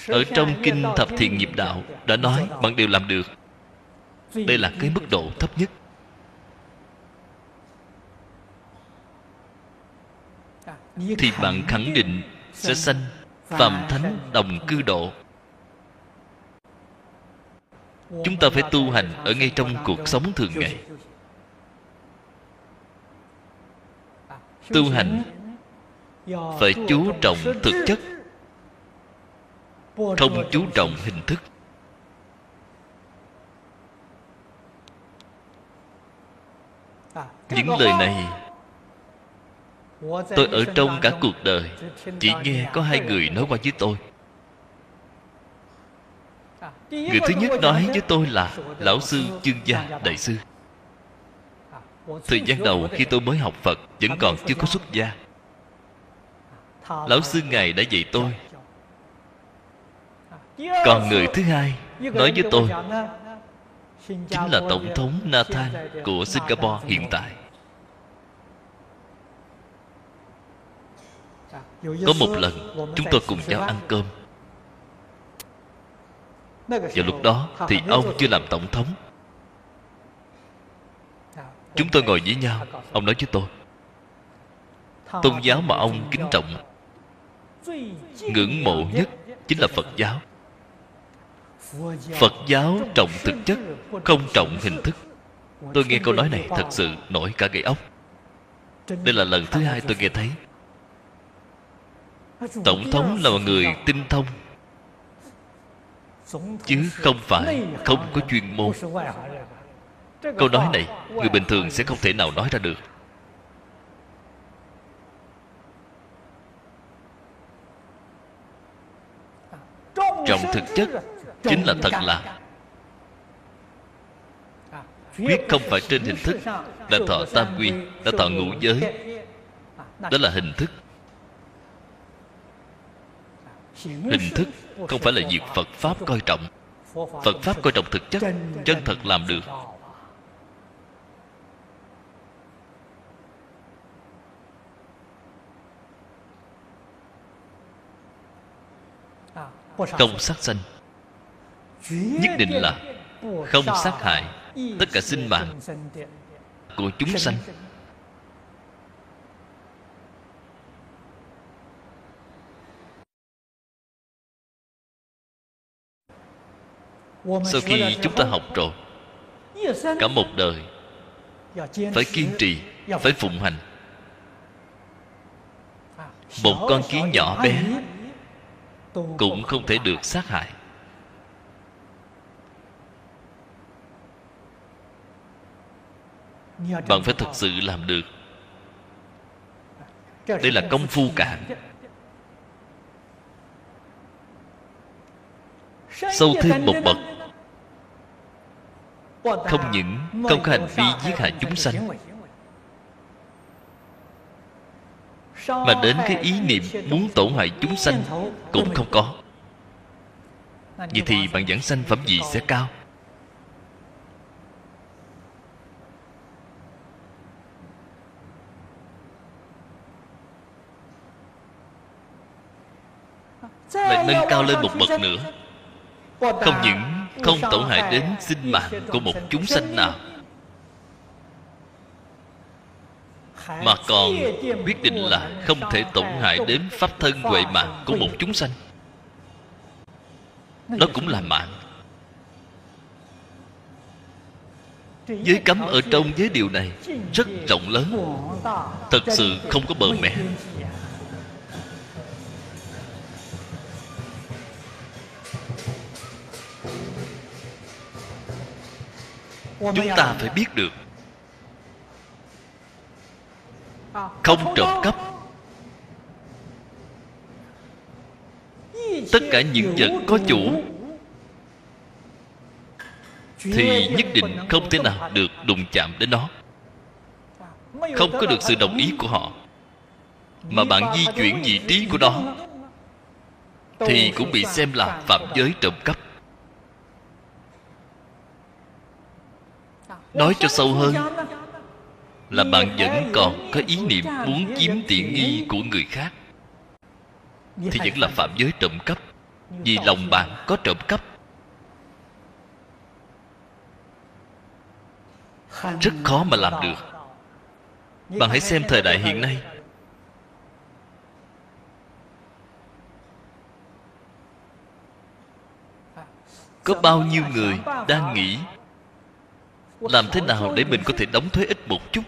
ở trong kinh thập thiện nghiệp đạo đã nói bạn đều làm được. Đây là cái mức độ thấp nhất. Thì bạn khẳng định sẽ sanh phạm thánh đồng cư độ. Chúng ta phải tu hành ở ngay trong cuộc sống thường ngày. Tu hành phải chú trọng thực chất không chú trọng hình thức. Những lời này, tôi ở trong cả cuộc đời, chỉ nghe có hai người nói qua với tôi. Người thứ nhất nói với tôi là lão sư chương gia đại sư. Thời gian đầu khi tôi mới học phật vẫn còn chưa có xuất gia. Lão sư ngài đã dạy tôi còn người thứ hai nói với tôi, chính là tổng thống nathan của singapore hiện tại. Có một lần, chúng tôi cùng nhau ăn cơm. Vào lúc đó thì ông chưa làm tổng thống. Chúng tôi ngồi với nhau, ông nói với tôi, tôn giáo mà ông kính trọng, ngưỡng mộ nhất chính là phật giáo phật giáo trọng thực chất, không trọng hình thức. Tôi nghe câu nói này thật sự nổi cả gậy ốc. Đây là lần thứ hai tôi nghe thấy. Tổng thống là một người tinh thông, chứ không phải không có chuyên môn. Câu nói này, người bình thường sẽ không thể nào nói ra được. Trọng thực chất chính là thật là. Quyết không phải trên hình thức là thọ tam quy là thọ ngũ giới. Đó là hình thức. Hình thức không phải là việc phật pháp coi trọng. Phật pháp coi trọng thực chất, chân thật làm được. Không sát sanh nhất định là không sát hại tất cả sinh mạng của chúng sanh. Sau khi chúng ta học rồi, cả một đời phải kiên trì, phải phụng hành. Một con kiến nhỏ bé cũng không thể được sát hại. Bạn phải thực sự làm được. Đây là công phu cạn sâu thêm một bậc không những không có hành vi giết hại chúng sanh mà đến cái ý niệm muốn tổn hại chúng sanh cũng không có. Vậy thì bạn giảng sanh phẩm gì sẽ cao lại nâng cao lên một bậc nữa. Không những không tổn hại đến sinh mạng của một chúng sanh nào mà còn quyết định là không thể tổn hại đến pháp thân huệ mạng của một chúng sanh. Đó cũng là mạng. Giới cấm ở trong giới điều này rất rộng lớn. thật sự không có bờ mẹ chúng ta phải biết được. Không trộm cắp. Tất cả những vật có chủ thì nhất định không thể nào được đụng chạm đến nó. Không có được sự đồng ý của họ. Mà bạn di chuyển vị trí của nó. thì cũng bị xem là phạm giới trộm cắp nói cho sâu hơn là bạn vẫn còn có ý niệm muốn chiếm tiện nghi của người khác. Thì vẫn là phạm giới trộm cắp vì lòng bạn có trộm cắp. Rất khó mà làm được. Bạn hãy xem thời đại hiện nay. Có bao nhiêu người đang nghĩ làm thế nào để mình có thể đóng thuế ít một chút?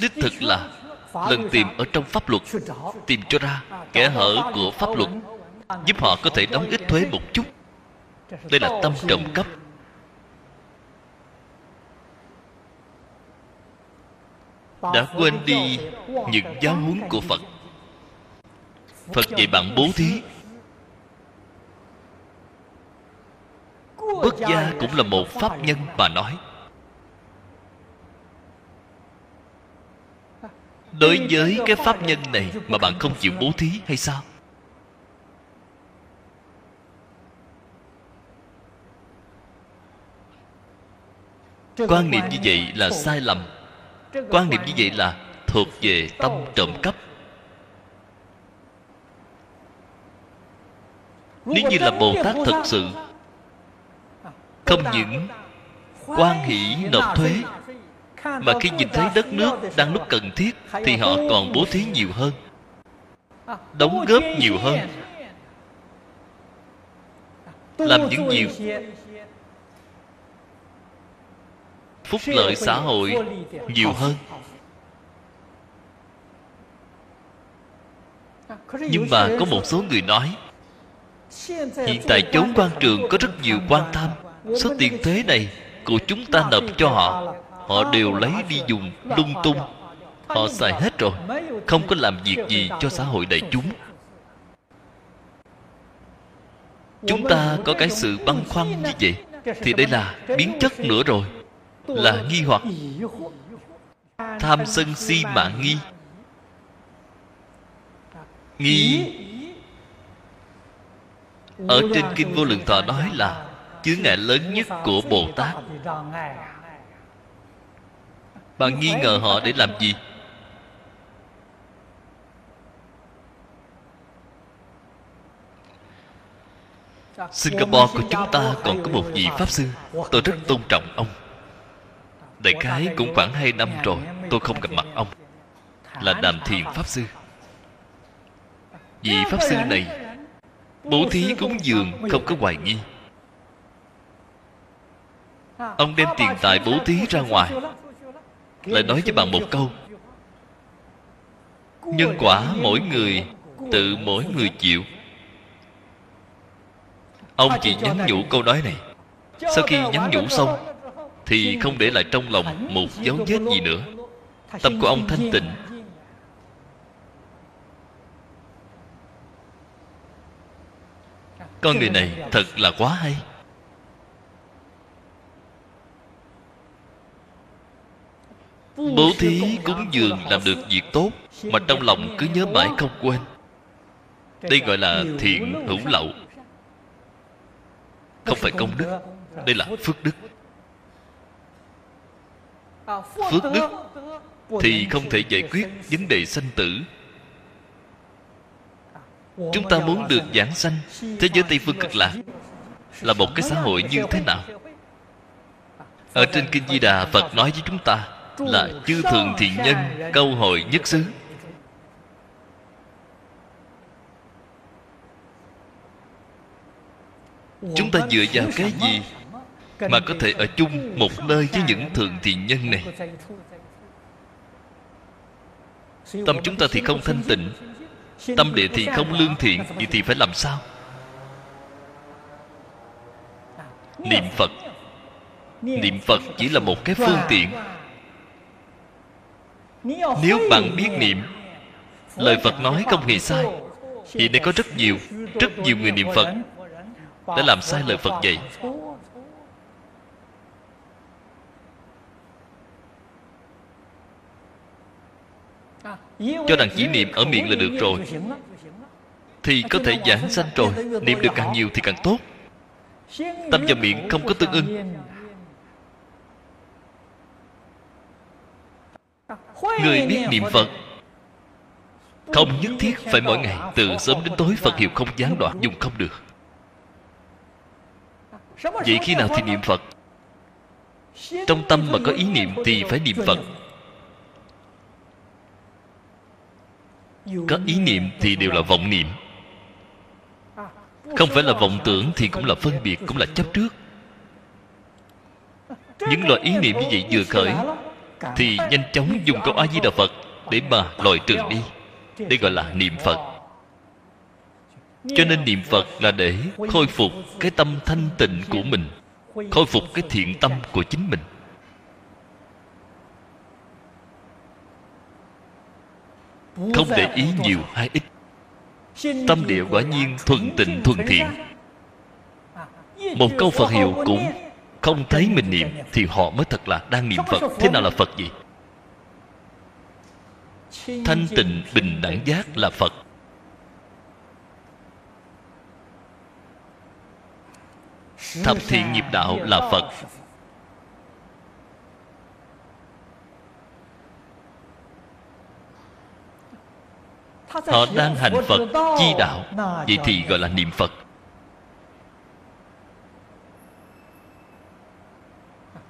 Đích thực là, lần tìm ở trong pháp luật, tìm cho ra kẻ hở của pháp luật, giúp họ có thể đóng ít thuế một chút. Đây là tâm trộm cắp. Đã quên đi những giáo huấn của phật. Phật dạy bạn bố thí. Quốc gia cũng là một pháp nhân mà nói. Đối với cái pháp nhân này mà bạn không chịu bố thí hay sao? Quan niệm như vậy là sai lầm. Quan niệm như vậy là thuộc về tâm trộm cắp. Nếu như là bồ tát thật sự không những quan hỷ nộp thuế, mà khi nhìn thấy đất nước đang lúc cần thiết thì họ còn bố thí nhiều hơn, đóng góp nhiều hơn, làm những nhiều. Phúc lợi xã hội nhiều hơn. Nhưng mà có một số người nói, hiện tại chốn quan trường có rất nhiều quan tham số tiền thuế này của chúng ta nộp cho họ. họ đều lấy đi dùng lung tung. họ xài hết rồi. không có làm việc gì cho xã hội đại chúng. Chúng ta có cái sự băn khoăn như vậy thì đây là biến chất nữa rồi. Là nghi hoặc. tham sân si mạng nghi. nghi. Ở trên kinh vô lượng thọ nói là chướng ngại lớn nhất của bồ tát bạn nghi ngờ họ để làm gì? Singapore của chúng ta còn có một vị pháp sư tôi rất tôn trọng ông. Đại khái cũng khoảng hai năm rồi, tôi không gặp mặt ông. Là đàm thiền pháp sư. Vị pháp sư này, bố thí cúng dường không có hoài nghi ông đem tiền tài bố thí ra ngoài, lại nói với bạn một câu. Nhân quả mỗi người tự mỗi người chịu. Ông chỉ nhắn nhủ câu nói này. Sau khi nhắn nhủ xong, thì không để lại trong lòng một dấu vết gì nữa. Tâm của ông thanh tịnh. Con người này thật là quá hay. Bố thí cúng dường làm được việc tốt mà trong lòng cứ nhớ mãi không quên. Đây gọi là thiện hữu lậu. không phải công đức đây là phước đức. Phước đức thì không thể giải quyết vấn đề sanh tử. Chúng ta muốn được giảng sanh. thế giới tây phương cực lạc là một cái xã hội như thế nào? ở trên kinh di đà phật nói với chúng ta là chư thường thiện nhân, câu hội nhất xứ. Chúng ta dựa vào cái gì mà có thể ở chung một nơi với những thường thiện nhân này? Tâm chúng ta thì không thanh tịnh, tâm địa thì không lương thiện vậy thì phải làm sao? Niệm phật. Niệm phật chỉ là một cái phương tiện nếu bạn biết niệm, lời phật nói không hề sai hiện nay có rất nhiều rất nhiều người niệm phật đã làm sai lời phật vậy. cho rằng chỉ niệm ở miệng là được rồi, thì có thể giảng sanh rồi. Niệm được càng nhiều thì càng tốt. Tâm và miệng không có tương ưng. Người biết niệm phật. Không nhất thiết phải mỗi ngày từ sớm đến tối phật hiệu không gián đoạn dùng không được. Vậy khi nào thì niệm phật? Trong tâm mà có ý niệm thì phải niệm phật. Có ý niệm thì đều là vọng niệm. Không phải là vọng tưởng thì cũng là phân biệt cũng là chấp trước. Những loại ý niệm như vậy vừa khởi thì nhanh chóng dùng câu a di đà phật để mà loại trừ đi đây gọi là niệm phật. Cho nên niệm phật là để khôi phục cái tâm thanh tịnh của mình khôi phục cái thiện tâm của chính mình. Không để ý nhiều hay ít. Tâm địa quả nhiên thuần tịnh thuần thiện. Một câu phật hiệu cũng không thấy mình niệm thì họ mới thật là đang niệm phật. Thế nào là phật gì? Thanh tịnh bình đẳng giác là phật. Thập thiện nghiệp đạo là phật. Họ đang hành phật, chi đạo. Vậy thì gọi là niệm phật.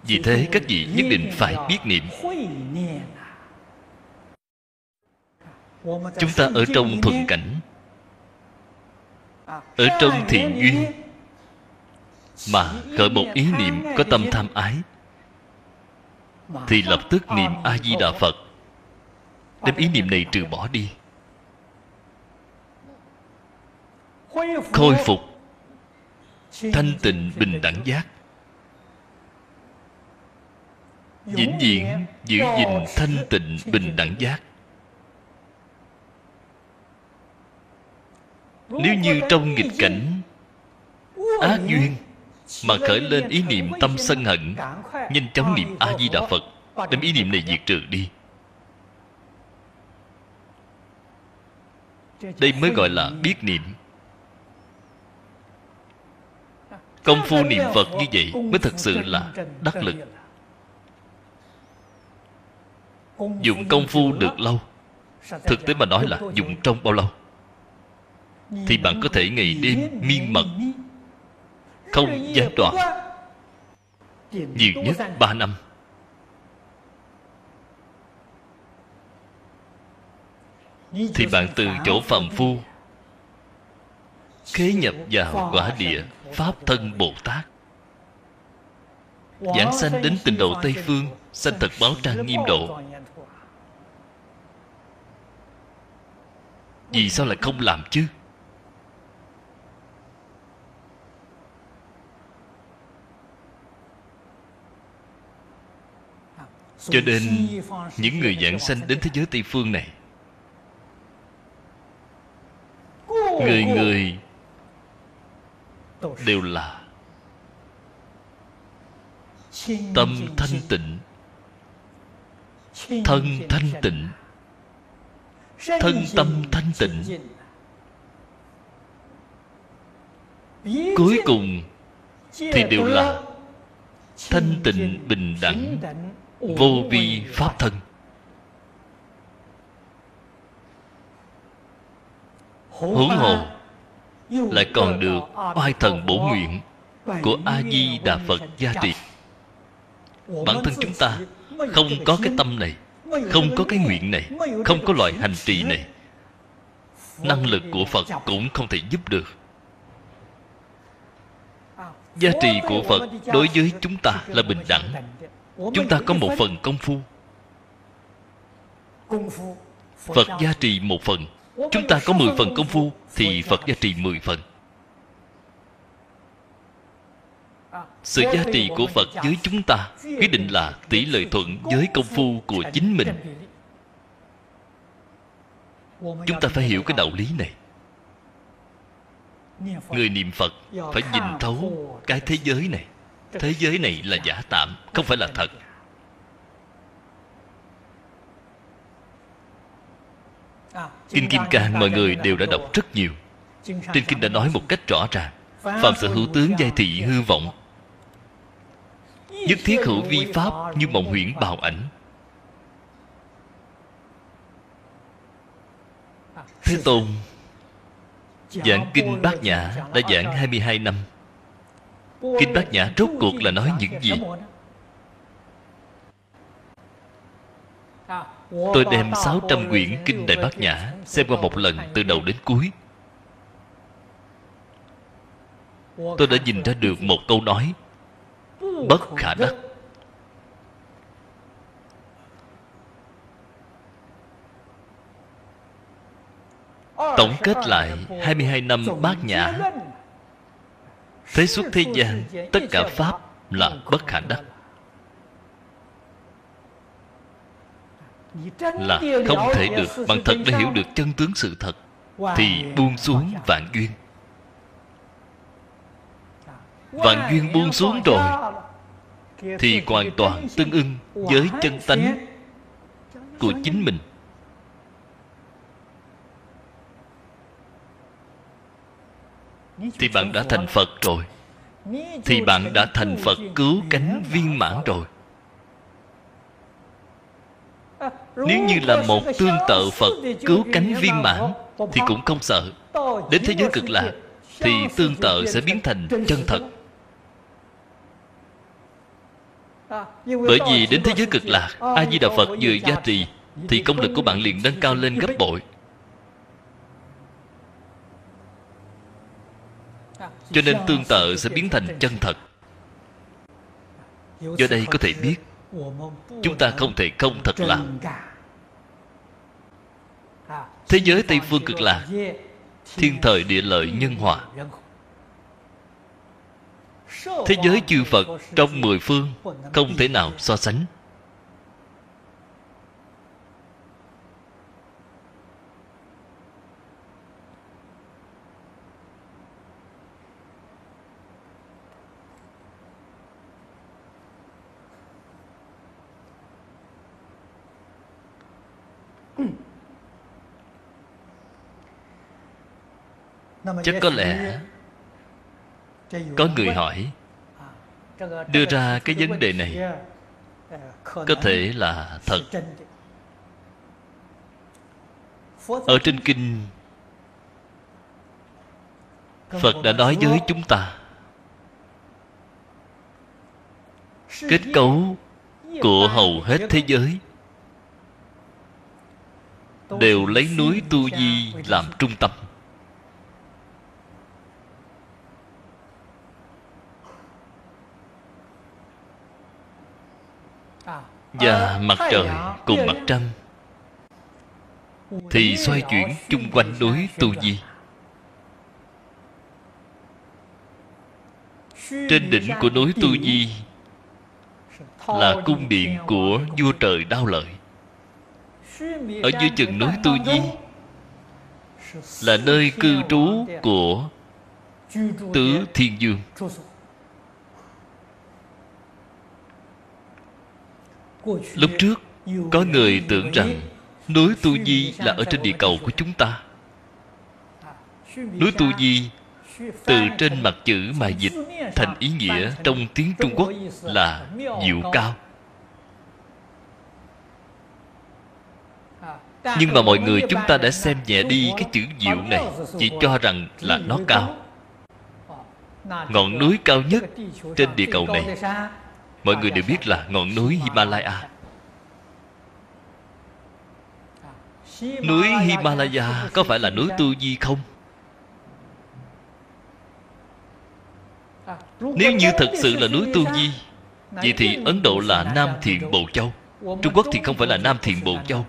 Vì thế các vị nhất định phải biết niệm. Chúng ta ở trong thuận cảnh. Ở trong thiện duyên mà khởi một ý niệm có tâm tham ái, thì lập tức niệm a di đà phật. Đem ý niệm này trừ bỏ đi. Khôi phục thanh tịnh bình đẳng giác. Vĩnh viễn giữ gìn thanh tịnh, bình đẳng giác. Nếu như trong nghịch cảnh ác duyên mà khởi lên ý niệm tâm sân hận, nhanh chóng niệm a di đà phật, đem ý niệm này diệt trừ đi. Đây mới gọi là biết niệm. Công phu niệm phật như vậy mới thật sự là đắc lực dùng công phu được lâu. Thực tế mà nói là dùng trong bao lâu? Thì bạn có thể ngày đêm miên mật không gián đoạn. Nhiều nhất ba năm. Thì bạn từ chỗ phàm phu khế nhập vào quả địa pháp thân bồ tát. Giảng sanh đến tình độ tây phương, sanh thật báo trang nghiêm độ. Vì sao lại không làm chứ? Cho nên, những người giảng sanh đến thế giới tây phương này, người người đều là tâm thanh tịnh, thân thanh tịnh thân tâm thanh tịnh. cuối cùng thì đều là thanh tịnh bình đẳng vô vi pháp thân. Huống hồ lại còn được oai thần bổ nguyện của a di đà phật gia trì bản thân chúng ta không có cái tâm này không có cái nguyện này, không có loại hành trì này. Năng lực của phật cũng không thể giúp được. Giá trị của phật đối với chúng ta là bình đẳng. Chúng ta có một phần công phu. Phật gia trì một phần. Chúng ta có mười phần công phu thì phật gia trì mười phần. Sự giá trị của phật với chúng ta quyết định là tỷ lệ thuận với công phu của chính mình. Chúng ta phải hiểu cái đạo lý này. Người niệm phật phải nhìn thấu cái thế giới này. Thế giới này là giả tạm, không phải là thật. Kinh kim cang, mọi người đều đã đọc rất nhiều. Trên kinh đã nói một cách rõ ràng, phạm sở hữu tướng giai thị hư vọng nhất thiết hữu vi pháp như mộng huyễn bào ảnh. Thế tôn, giảng kinh bát nhã đã giảng 22 năm. Kinh bát nhã rốt cuộc là nói những gì? Tôi đem 600 quyển kinh đại bát nhã xem qua một lần từ đầu đến cuối. Tôi đã nhìn ra được một câu nói bất khả đắc Tổng kết lại 22 năm bát nhã. Thế suốt thế gian, Tất cả Pháp là bất khả đắc Là không thể được, Bằng thật để hiểu được chân tướng sự thật, Thì buông xuống vạn duyên. Vạn duyên buông xuống rồi. Thì hoàn toàn tương ưng với chân tánh Của chính mình. Thì bạn đã thành phật rồi. Thì bạn đã thành phật cứu cánh viên mãn rồi. Nếu như là một tương tự phật cứu cánh viên mãn thì cũng không sợ. Đến thế giới cực lạc thì tương tự sẽ biến thành chân thật bởi vì đến thế giới cực lạc a di đà phật vừa gia trì thì công lực của bạn liền nâng cao lên gấp bội. Cho nên tương tự sẽ biến thành chân thật. Do đây có thể biết chúng ta không thể không thật làm thế giới tây phương cực lạc thiên thời địa lợi nhân hòa thế giới chư phật trong mười phương không thể nào so sánh. Chắc có lẽ có người hỏi đưa ra cái vấn đề này có thể là thật. Ở trên kinh phật đã nói với chúng ta kết cấu của hầu hết thế giới đều lấy núi tu di làm trung tâm và mặt trời cùng mặt trăng. Thì xoay chuyển chung quanh núi tu di. Trên đỉnh của núi tu di là cung điện của vua trời đao lợi. Ở dưới chừng núi tu di là nơi cư trú của tứ thiên dương lúc trước, có người tưởng rằng núi tu di là ở trên địa cầu của chúng ta. Núi tu di từ trên mặt chữ mà dịch thành ý nghĩa trong tiếng trung quốc là diệu cao. Nhưng mà mọi người chúng ta đã xem nhẹ đi cái chữ diệu này, chỉ cho rằng là nó cao. Ngọn núi cao nhất trên địa cầu này mọi người đều biết là ngọn núi himalaya. Núi himalaya có phải là núi tu di không? Nếu như thật sự là núi tu di vậy thì ấn độ là nam thiện Bồ châu. Trung quốc thì không phải là nam thiện Bồ châu.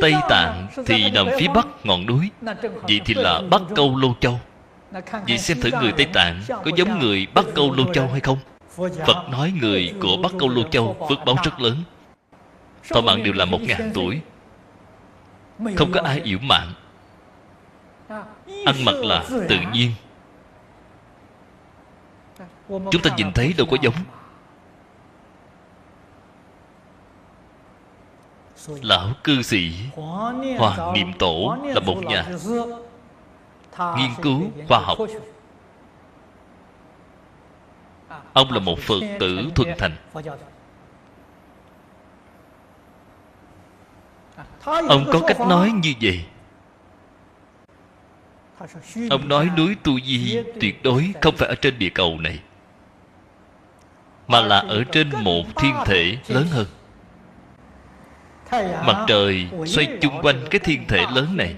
Tây tạng thì nằm phía bắc ngọn núi, vậy thì là bắc câu lô châu vậy xem thử người tây tạng có giống người bắc câu lô châu hay không? Phật nói người của bắc câu lô châu phước báo rất lớn. Thọ mạng đều là một ngàn tuổi. Không có ai yểu mạng ăn mặc là tự nhiên. Chúng ta nhìn thấy đâu có giống. Lão cư sĩ hoàng niệm tổ là một nhà nghiên cứu khoa học. Ông là một phật tử thuần thành. Ông có cách nói như vậy? Ông nói núi tu di tuyệt đối không phải ở trên địa cầu này mà là ở trên một thiên thể lớn hơn. Mặt trời xoay chung quanh cái thiên thể lớn này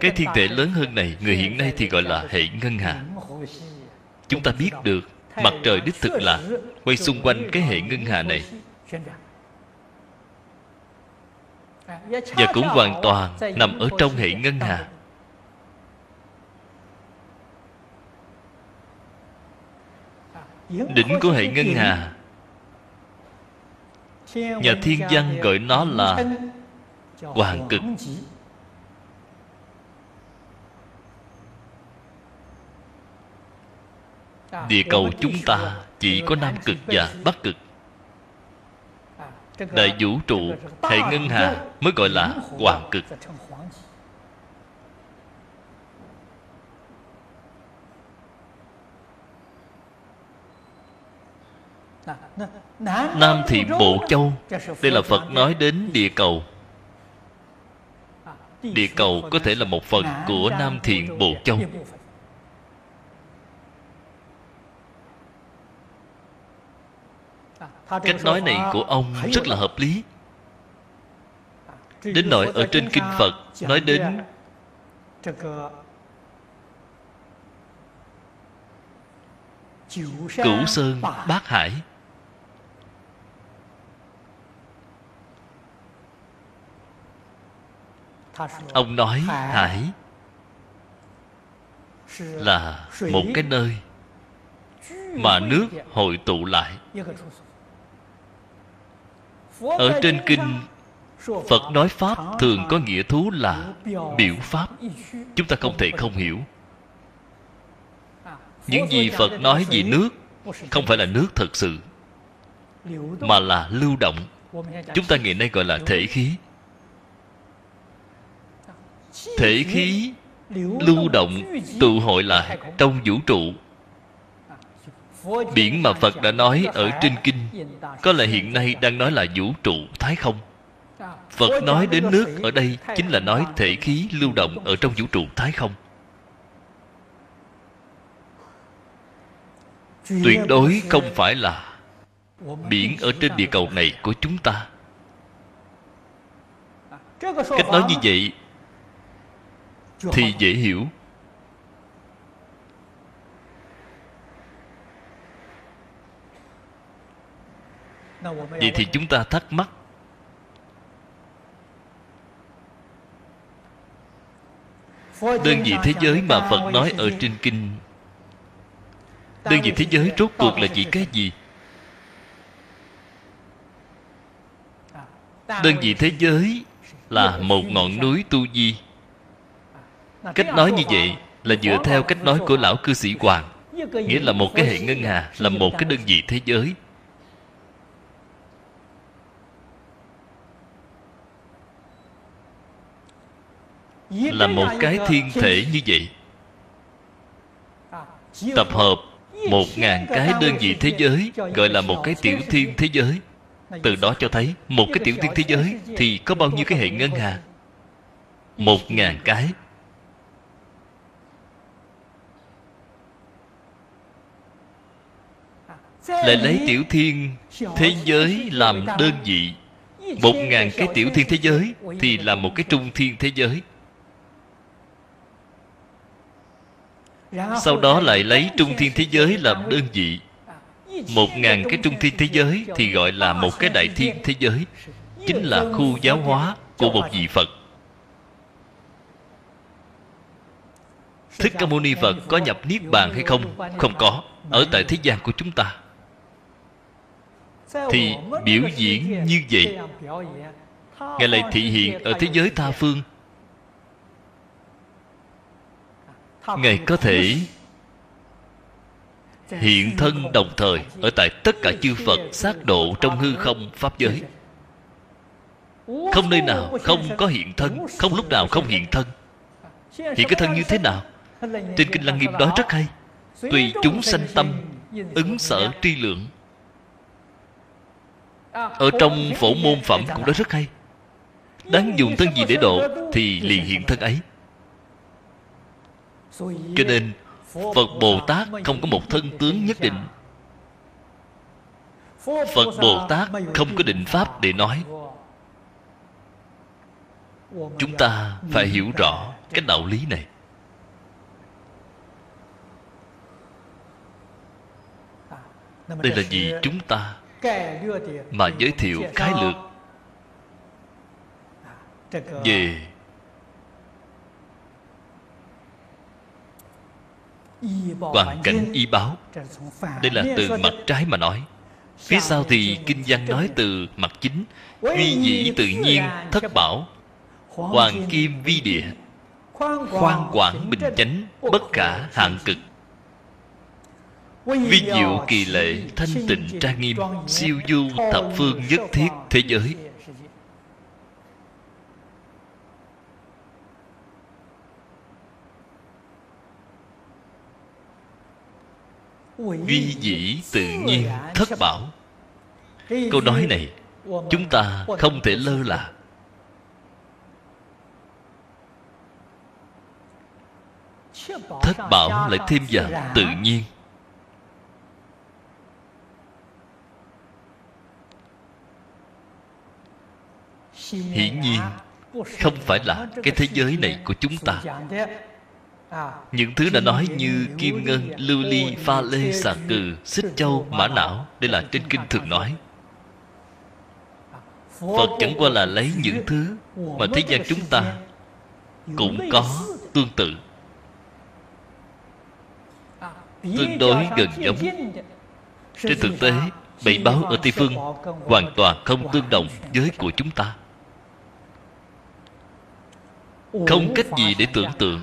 cái thiên thể lớn hơn này, người hiện nay thì gọi là hệ ngân hà. Chúng ta biết được, mặt trời đích thực là quay xung quanh cái hệ ngân hà này. Và cũng hoàn toàn nằm ở trong hệ ngân hà. Đỉnh của hệ ngân hà. Nhà thiên văn gọi nó là hoàng cực. Địa cầu chúng ta chỉ có nam cực và bắc cực. Đại vũ trụ hệ ngân hà mới gọi là hoàng cực. nam thị bộ châu đây là phật nói đến địa cầu. Địa cầu có thể là một phần của nam thiện bộ châu cách nói này của ông rất là hợp lý. Đến nỗi ở trên kinh phật nói đến cửu sơn bát hải. Ông nói hải là một cái nơi mà nước hội tụ lại ở trên kinh phật nói pháp thường có nghĩa thú là biểu pháp. chúng ta không thể không hiểu. Những gì phật nói về nước không phải là nước thật sự mà là lưu động. Chúng ta ngày nay gọi là thể khí. Thể khí lưu động tụ hội lại trong vũ trụ biển mà phật đã nói ở trên kinh, có lẽ hiện nay đang nói là vũ trụ, thái không? Phật nói đến nước ở đây chính là nói thể khí lưu động ở trong vũ trụ, thái không? Tuyệt đối không phải là biển ở trên địa cầu này của chúng ta. Cách nói như vậy thì dễ hiểu. Vậy thì chúng ta thắc mắc. Đơn vị thế giới mà phật nói ở trên kinh. Đơn vị thế giới rốt cuộc là chỉ cái gì? Đơn vị thế giới là một ngọn núi tu di. Cách nói như vậy là dựa theo cách nói của lão cư sĩ hoàng. nghĩa là một cái hệ ngân hà là một cái đơn vị thế giới là một cái thiên thể như vậy. Tập hợp một ngàn cái đơn vị thế giới, gọi là một cái tiểu thiên thế giới. Từ đó cho thấy một cái tiểu thiên thế giới thì có bao nhiêu cái hệ ngân hà? Một ngàn cái. Lại lấy tiểu thiên thế giới làm đơn vị. Một ngàn cái tiểu thiên thế giới thì là một cái trung thiên thế giới. Sau đó lại lấy trung thiên thế giới làm đơn vị. Một ngàn cái trung thiên thế giới thì gọi là một cái đại thiên thế giới, chính là khu giáo hóa của một vị phật. Thích ca mâu ni phật có nhập niết bàn hay không? Không có, ở tại thế gian của chúng ta. Thì biểu diễn như vậy, ngài lại thị hiện ở thế giới tha phương. Ngài có thể hiện thân đồng thời ở tại tất cả chư phật sát độ trong hư không pháp giới. Không nơi nào không có hiện thân không lúc nào không hiện thân. Hiện cái thân như thế nào? trên kinh lăng nghiêm nói rất hay. Tùy chúng sanh tâm ứng sở tri lượng. Ở trong phổ môn phẩm cũng nói rất hay. Đáng dùng thân gì để độ thì liền hiện thân ấy cho nên, phật bồ tát không có một thân tướng nhất định. Phật bồ tát không có định pháp để nói. Chúng ta phải hiểu rõ cái đạo lý này. Đây là gì chúng ta mà giới thiệu khái lược về hoàn cảnh y báo. Đây là từ mặt trái mà nói. Phía sau thì kinh văn nói từ mặt chính. Duy dĩ tự nhiên thất bảo. Hoàng kim vi địa. Khoan quảng bình chánh bất khả hạn cực. Vi diệu kỳ lệ thanh tịnh trang nghiêm siêu du thập phương nhất thiết thế giới duy dĩ tự nhiên thất bảo. Câu nói này chúng ta không thể lơ là. Thất bảo lại thêm vào tự nhiên. Hiển nhiên không phải là cái thế giới này của chúng ta những thứ đã nói như kim ngân, lưu ly, pha lê, xà cừ, xích châu, mã não. Đây là trên kinh thường nói. Phật chẳng qua là lấy những thứ mà thế gian chúng ta cũng có tương tự. Tương đối gần giống. Trên thực tế bảy báo ở tây phương hoàn toàn không tương đồng với của chúng ta. Không cách gì để tưởng tượng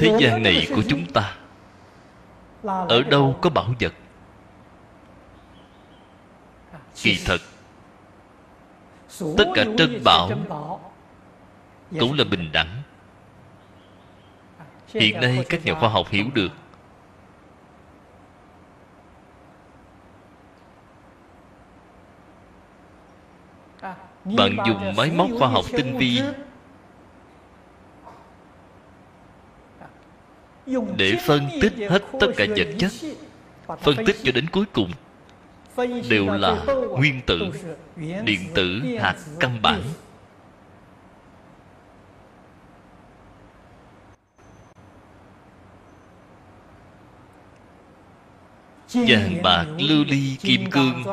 thế gian này của chúng ta ở đâu có bảo vật? Kỳ thật tất cả trân bảo cũng là bình đẳng. Hiện nay các nhà khoa học hiểu được. Bạn dùng máy móc khoa học tinh vi để phân tích hết tất cả vật chất. phân tích cho đến cuối cùng đều là nguyên tử điện tử hạt căn bản. vàng bạc lưu ly kim cương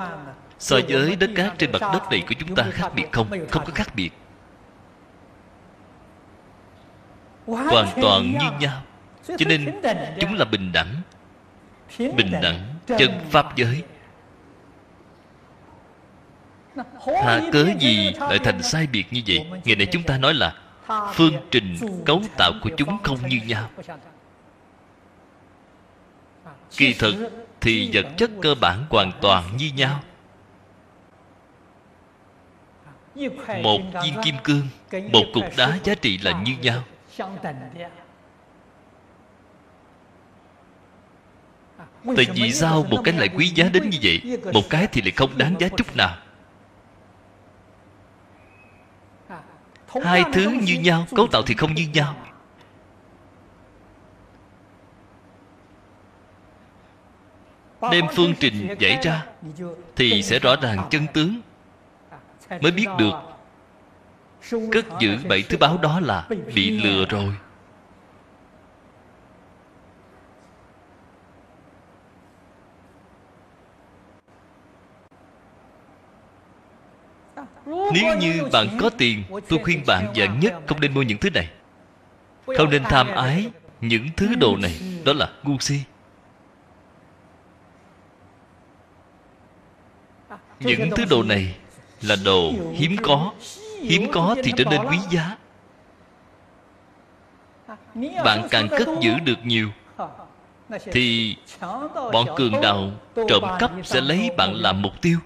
so với đất cát trên mặt đất này của chúng ta khác biệt không? không có khác biệt. Hoàn toàn như nhau cho nên chúng là bình đẳng. Bình đẳng chân pháp giới. Hà cớ gì lại thành sai biệt như vậy? Ngày nay chúng ta nói là Phương trình cấu tạo của chúng không như nhau. Kỳ thực Thì vật chất cơ bản hoàn toàn như nhau. Một viên kim cương Một cục đá giá trị là như nhau Tại vì sao một cái lại quý giá đến như vậy Một cái thì lại không đáng giá chút nào. Hai thứ như nhau cấu tạo thì không như nhau. đem phương trình giải ra thì sẽ rõ ràng chân tướng. Mới biết được cất giữ bảy thứ báo đó là bị lừa rồi Nếu như bạn có tiền, Tôi khuyên bạn dạng nhất không nên mua những thứ này. Không nên tham ái Những thứ đồ này, Đó là ngu si. Những thứ đồ này Là đồ hiếm có. Hiếm có thì trở nên quý giá. Bạn càng cất giữ được nhiều, Thì Bọn cường đạo trộm cắp sẽ lấy bạn làm mục tiêu.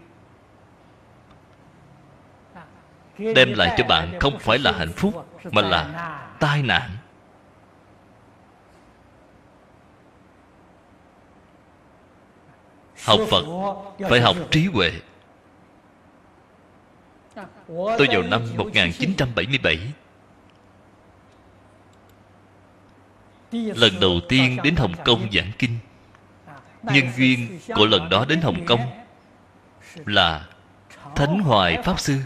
Đem lại cho bạn không phải là hạnh phúc, mà là tai nạn. Học phật phải học trí huệ. Tôi vào năm 1977 lần đầu tiên đến hồng kông giảng kinh. Nhân duyên của lần đó đến hồng kông là thánh hoài pháp sư.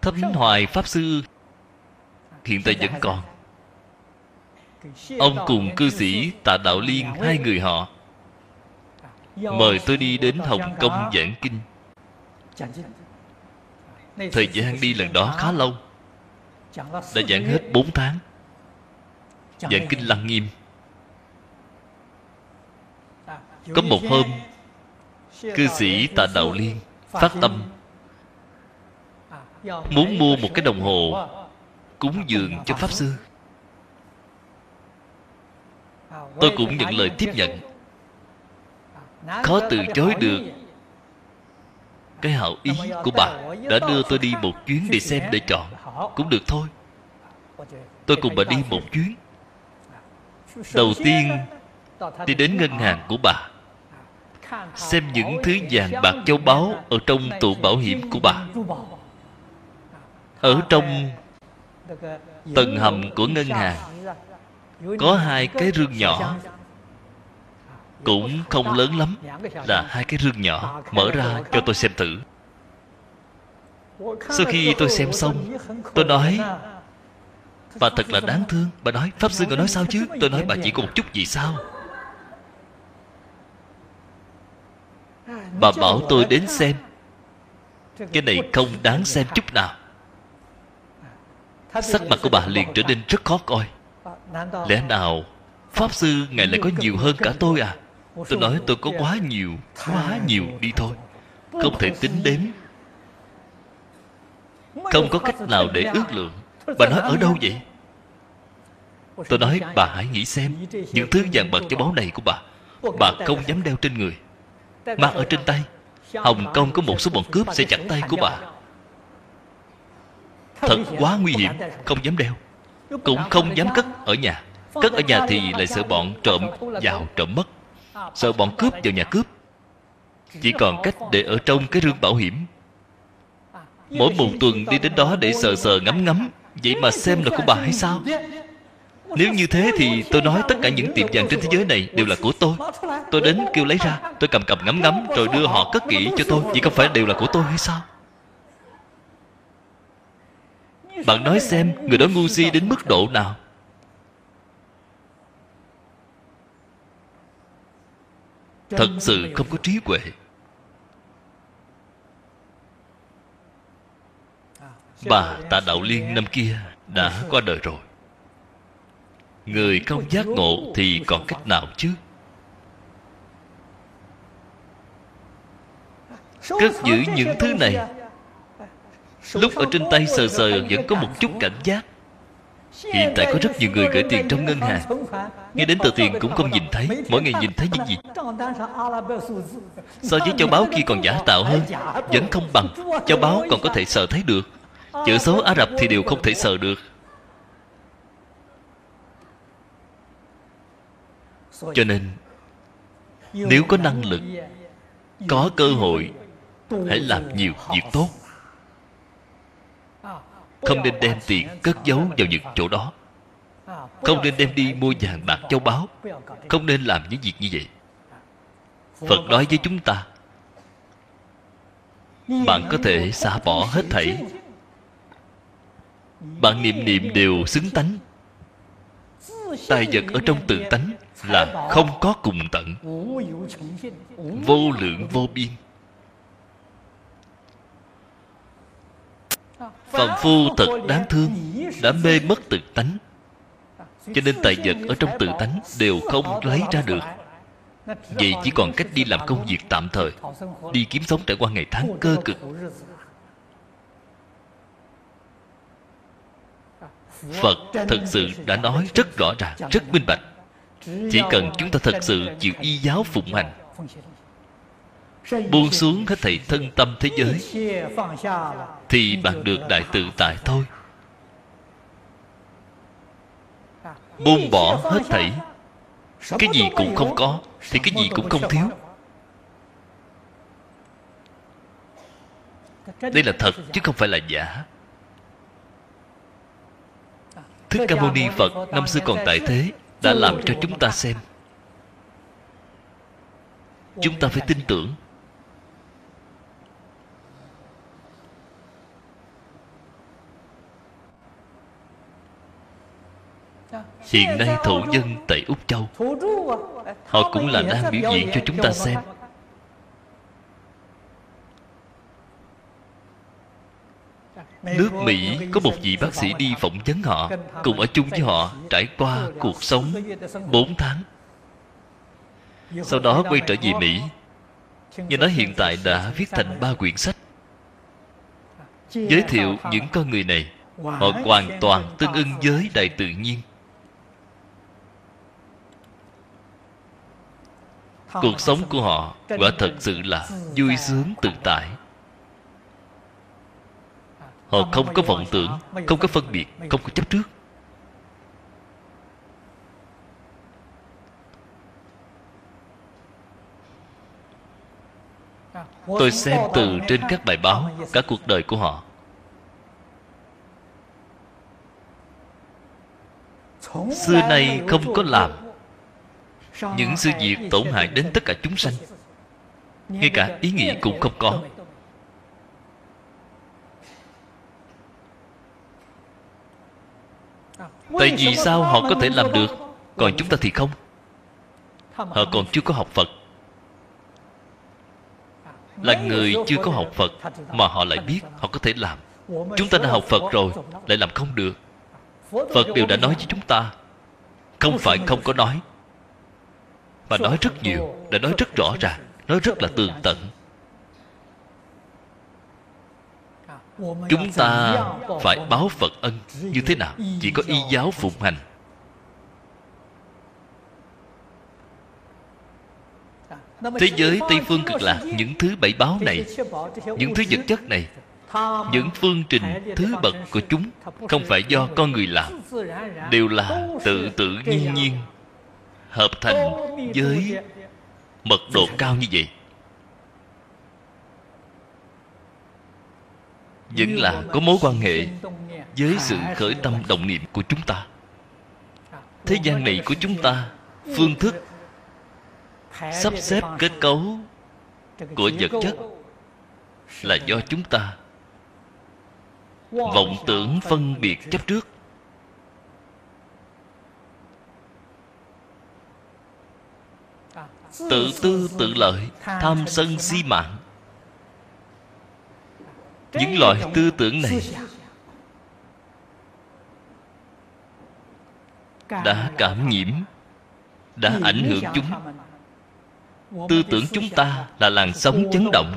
Thánh Hoài Pháp Sư. Hiện tại vẫn còn. Ông cùng cư sĩ Tạ Đạo Liên Hai người họ. Mời tôi đi đến Hồng Kông giảng kinh. Thời gian đi lần đó khá lâu. Đã giảng hết 4 tháng. Giảng kinh lăng nghiêm. Có một hôm Cư sĩ Tạ Đạo Liên phát tâm. Muốn mua một cái đồng hồ cúng dường cho pháp sư. Tôi cũng nhận lời tiếp nhận. Khó từ chối được. Cái hảo ý của bà đã đưa tôi đi một chuyến để xem để chọn. Cũng được thôi. Tôi cùng bà đi một chuyến. Đầu tiên đi đến ngân hàng của bà xem những thứ vàng bạc châu báu ở trong tủ bảo hiểm của bà. Ở trong tầng hầm của ngân hàng, có hai cái rương nhỏ. Cũng không lớn lắm, là hai cái rương nhỏ. Mở ra cho tôi xem thử. Sau khi tôi xem xong, tôi nói, bà thật là đáng thương. Bà nói, pháp sư, ngài nói sao chứ? Tôi nói, bà chỉ có một chút gì sao? Bà bảo tôi đến xem. Cái này không đáng xem chút nào. Sắc mặt của bà liền trở nên rất khó coi. Lẽ nào pháp sư ngài lại có nhiều hơn cả tôi à? Tôi nói tôi có quá nhiều quá nhiều đi thôi. Không thể tính đếm. Không có cách nào để ước lượng. Bà nói ở đâu vậy? Tôi nói bà hãy nghĩ xem những thứ vàng bạc cho báu này của bà. Bà không dám đeo trên người mang ở trên tay hồng kông có một số bọn cướp sẽ chặt tay của bà. Thật quá nguy hiểm, không dám đeo. Cũng không dám cất ở nhà. Cất ở nhà thì lại sợ bọn trộm vào trộm mất. Sợ bọn cướp vào nhà cướp. Chỉ còn cách để ở trong cái rương bảo hiểm. Mỗi một tuần đi đến đó để sờ sờ ngắm ngắm. Vậy mà xem là của bà hay sao? Nếu như thế thì tôi nói tất cả những tiệm vàng trên thế giới này đều là của tôi. Tôi đến kêu lấy ra, tôi cầm cầm ngắm ngắm rồi đưa họ cất kỹ cho tôi. Vậy không phải đều là của tôi hay sao? Bạn nói xem, người đó ngu si đến mức độ nào? Thật sự không có trí huệ. Bà tạ đạo liên năm kia đã qua đời rồi người không giác ngộ thì còn cách nào chứ? Cất giữ những thứ này. Lúc ở trên tay sờ sờ vẫn có một chút cảnh giác. Hiện tại có rất nhiều người gửi tiền trong ngân hàng. Nghe đến tờ tiền cũng không nhìn thấy. Mỗi ngày nhìn thấy những gì? So với châu báu kia còn giả tạo hơn, vẫn không bằng. Châu báu còn có thể sờ thấy được. Chữ số ả rập thì đều không thể sờ được. Cho nên, nếu có năng lực, có cơ hội, hãy làm nhiều việc tốt. Không nên đem tiền cất giấu vào những chỗ đó. Không nên đem đi mua vàng bạc châu báu. Không nên làm những việc như vậy. Phật nói với chúng ta, bạn có thể xả bỏ hết thảy. Bạn niệm niệm đều xứng tánh tài vật ở trong tự tánh là không có cùng tận, vô lượng vô biên. Phạm phu thật đáng thương Đã mê mất tự tánh, Cho nên tài vật ở trong tự tánh Đều không lấy ra được. Vậy chỉ còn cách đi làm công việc tạm thời, Đi kiếm sống trải qua ngày tháng cơ cực. Phật thật sự đã nói rất rõ ràng, Rất minh bạch. Chỉ cần chúng ta thật sự chịu y giáo phụng hành, buông xuống hết thảy thân tâm thế giới, thì bạn được đại tự tại thôi. Buông bỏ hết thảy, cái gì cũng không có thì cái gì cũng không thiếu. Đây là thật chứ không phải là giả thích ca mâu ni phật năm xưa còn tại thế đã làm cho chúng ta xem. Chúng ta phải tin tưởng. Hiện nay thổ dân tại úc châu họ cũng là đang biểu diễn cho chúng ta xem nước mỹ có một vị bác sĩ đi phỏng vấn họ cùng ở chung với họ trải qua cuộc sống 4 tháng. Sau đó quay trở về mỹ. Nghe nói hiện tại đã viết thành ba quyển sách. Giới thiệu những con người này họ hoàn toàn tương ưng với đại tự nhiên. Cuộc sống của họ quả thật sự là vui sướng tự tại họ không có vọng tưởng, không có phân biệt, không có chấp trước. Tôi xem từ trên các bài báo, cả cuộc đời của họ. Xưa nay không có làm. Những sự việc tổn hại đến tất cả chúng sanh. Ngay cả ý nghĩa cũng không có. Tại vì sao họ có thể làm được, còn chúng ta thì không? Họ còn chưa có học phật. Là người chưa có học phật mà họ lại biết họ có thể làm. Chúng ta đã học phật rồi, lại làm không được. Phật đều đã nói với chúng ta. Không phải không có nói, mà nói rất nhiều, đã nói rất rõ ràng, nói rất là tường tận. Chúng ta phải báo phật ân như thế nào? Chỉ có y giáo phụng hành. Thế giới tây phương cực lạc những thứ bảy báo này những thứ vật chất này những phương trình thứ bậc của chúng không phải do con người làm đều là tự tự nhiên nhiên hợp thành với mật độ cao như vậy vẫn là có mối quan hệ với sự khởi tâm động niệm của chúng ta. Thế gian này của chúng ta, phương thức sắp xếp kết cấu của vật chất là do chúng ta vọng tưởng phân biệt chấp trước. Tự tư tự lợi, tham sân si mạng những loại tư tưởng này đã cảm nhiễm, đã ảnh hưởng chúng. Tư tưởng chúng ta là làn sóng chấn động.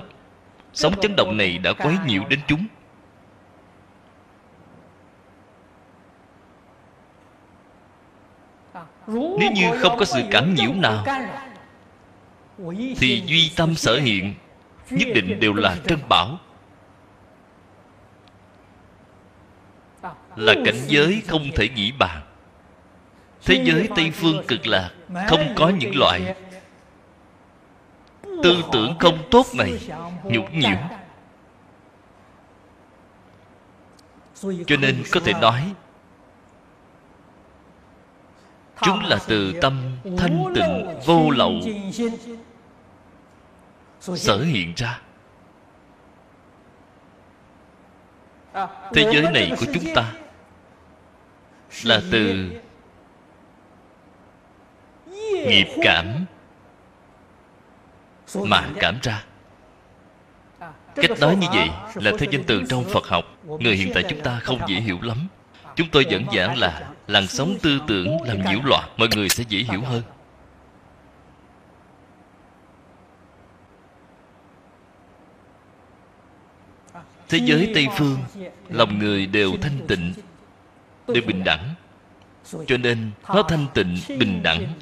Sóng chấn động này đã quấy nhiễu đến chúng. Nếu như không có sự cảm nhiễu nào, thì duy tâm sở hiện nhất định đều là trân bảo. Là cảnh giới không thể nghĩ bàn. Thế giới tây phương cực lạc, không có những loại. Tư tưởng không tốt này nhục nhiễu. Cho nên có thể nói, chúng là từ tâm thanh tịnh vô lậu sở hiện ra. Thế giới này của chúng ta là từ nghiệp cảm mà cảm ra. Cách nói như vậy là theo danh từ trong phật học, người hiện tại chúng ta không dễ hiểu lắm. Chúng tôi vẫn giảng là làn sóng tư tưởng làm nhiễu loạn, mọi người sẽ dễ hiểu hơn. Thế giới tây phương, lòng người đều thanh tịnh đều bình đẳng. Cho nên nó thanh tịnh bình đẳng.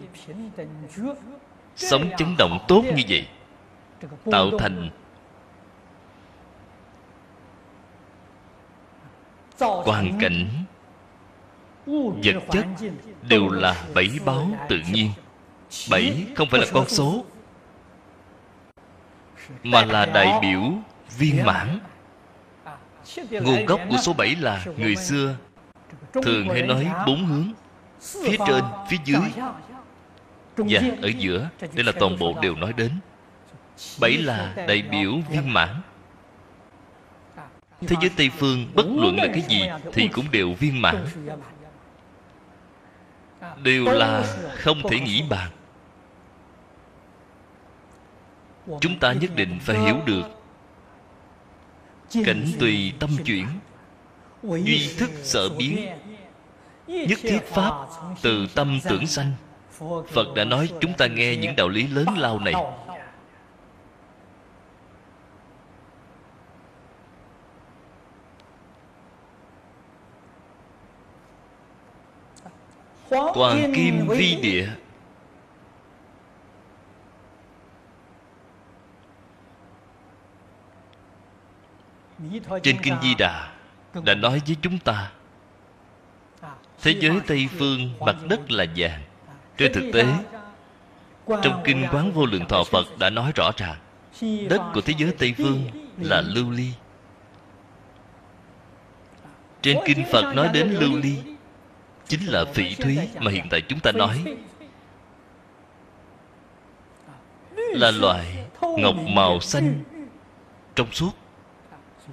sống chấn động tốt như vậy tạo thành hoàn cảnh vật chất đều là bảy báo tự nhiên. bảy không phải là con số mà là đại biểu viên mãn. nguồn gốc của số bảy là người xưa thường hay nói bốn hướng phía trên phía dưới. Và ở giữa đây là toàn bộ đều nói đến. Bảy là đại biểu viên mãn. Thế giới tây phương bất luận là cái gì thì cũng đều viên mãn. Đều là không thể nghĩ bàn. Chúng ta nhất định phải hiểu được cảnh tùy tâm chuyển duy thức sở biến. Nhất thiết pháp từ tâm tưởng sanh. Phật đã nói chúng ta nghe những đạo lý lớn lao này. Hoàng kim vi địa. Trên Kinh Di Đà đã nói với chúng ta Thế giới Tây Phương mặt đất là vàng. Trên thực tế Trong Kinh Quán Vô Lượng Thọ Phật đã nói rõ ràng Đất của thế giới Tây Phương là lưu ly. Trên Kinh Phật nói đến lưu ly chính là phỉ thúy mà hiện tại chúng ta nói. là loại ngọc màu xanh trong suốt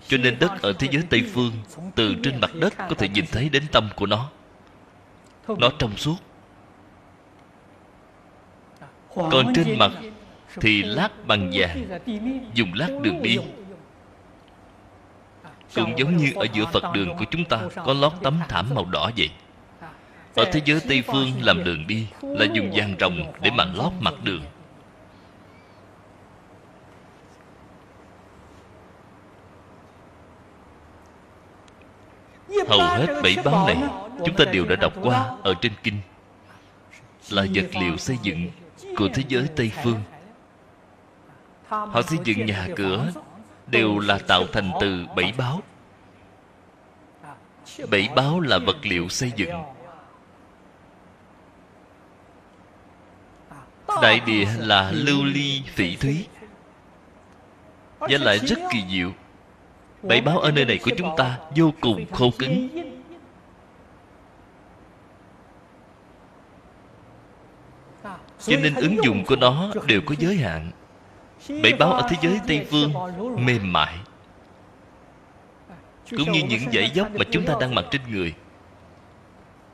cho nên đất ở thế giới tây phương, từ trên mặt đất có thể nhìn thấy đến tâm của nó. Nó trong suốt. Còn trên mặt thì lát bằng vàng, dùng lát đường đi. Cũng giống như ở giữa phật đường của chúng ta, có lót tấm thảm màu đỏ vậy. Ở thế giới Tây Phương làm đường đi Là dùng vàng rồng để mà lót mặt đường. Hầu hết bảy báo này Chúng ta đều đã đọc qua Ở trên kinh. Là vật liệu xây dựng Của thế giới Tây Phương. Họ xây dựng nhà cửa Đều là tạo thành từ bảy báo Bảy báo là vật liệu xây dựng. Đại địa là lưu ly phỉ thúy. Và lại rất kỳ diệu bảy báo ở nơi này của chúng ta vô cùng khô cứng cho nên ứng dụng của nó đều có giới hạn. Bảy báo ở thế giới tây phương mềm mại. Cũng như những dãy dốc mà chúng ta đang mặc trên người.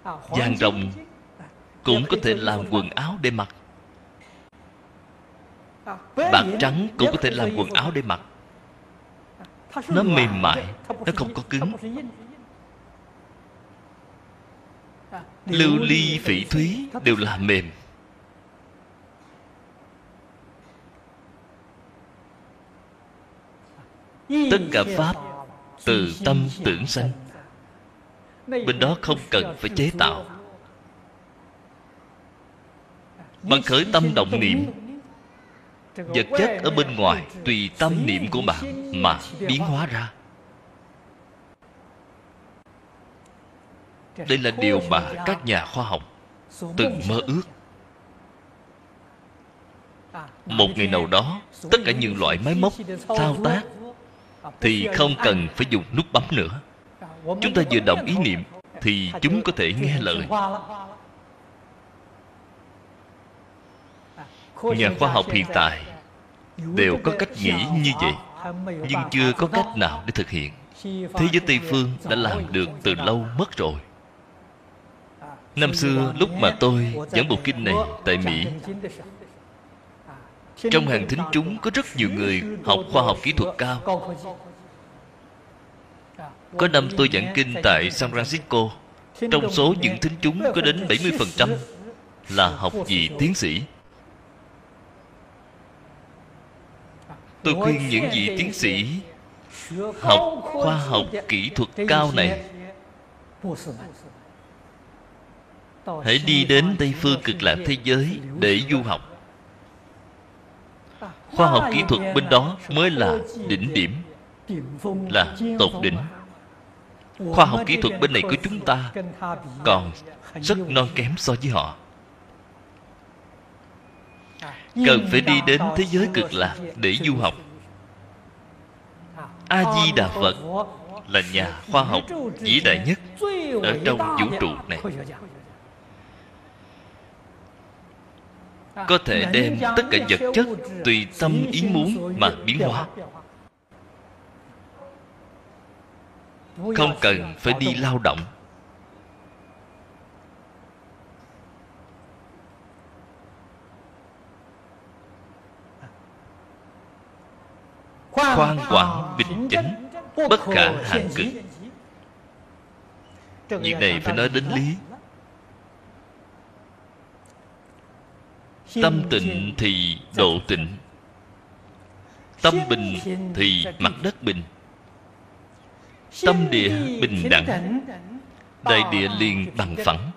Vàng rồng cũng có thể làm quần áo để mặc. Bạc trắng cũng có thể làm quần áo để mặc nó mềm mại nó không có cứng. lưu ly phỉ thúy đều là mềm. Tất cả pháp từ tâm tưởng sanh. Bên đó không cần phải chế tạo. bằng khởi tâm động niệm vật chất ở bên ngoài tùy tâm niệm của bạn mà biến hóa ra. Đây là điều mà các nhà khoa học từng mơ ước. Một ngày nào đó, tất cả những loại máy móc, thao tác thì không cần phải dùng nút bấm nữa. Chúng ta vừa động ý niệm thì chúng có thể nghe lời. Nhà khoa học hiện tại đều có cách nghĩ như vậy, nhưng chưa có cách nào để thực hiện. Thế giới tây phương đã làm được từ lâu mất rồi. Năm xưa, lúc mà tôi giảng bộ kinh này tại mỹ, trong hàng thính chúng có rất nhiều người học khoa học kỹ thuật cao. Có năm tôi giảng kinh tại San Francisco, Trong số những thính chúng có đến 70% Là học vị tiến sĩ. Tôi khuyên những vị tiến sĩ Học khoa học kỹ thuật cao này. Hãy đi đến Tây Phương cực lạc thế giới Để du học. Khoa học kỹ thuật bên đó mới là đỉnh điểm Là tột đỉnh. khoa học kỹ thuật bên này của chúng ta còn rất non kém so với họ cần phải đi đến thế giới cực lạc để du học. A di đà phật là nhà khoa học vĩ đại nhất ở trong vũ trụ này. Có thể đem tất cả vật chất tùy tâm ý muốn mà biến hóa. không cần phải đi lao động khoan quản bình chánh bất khả hạn cực. Việc này phải nói đến lý. tâm tịnh thì độ tịnh. Tâm bình thì mặt đất bình. Tâm địa bình đẳng. đại địa liền bằng phẳng.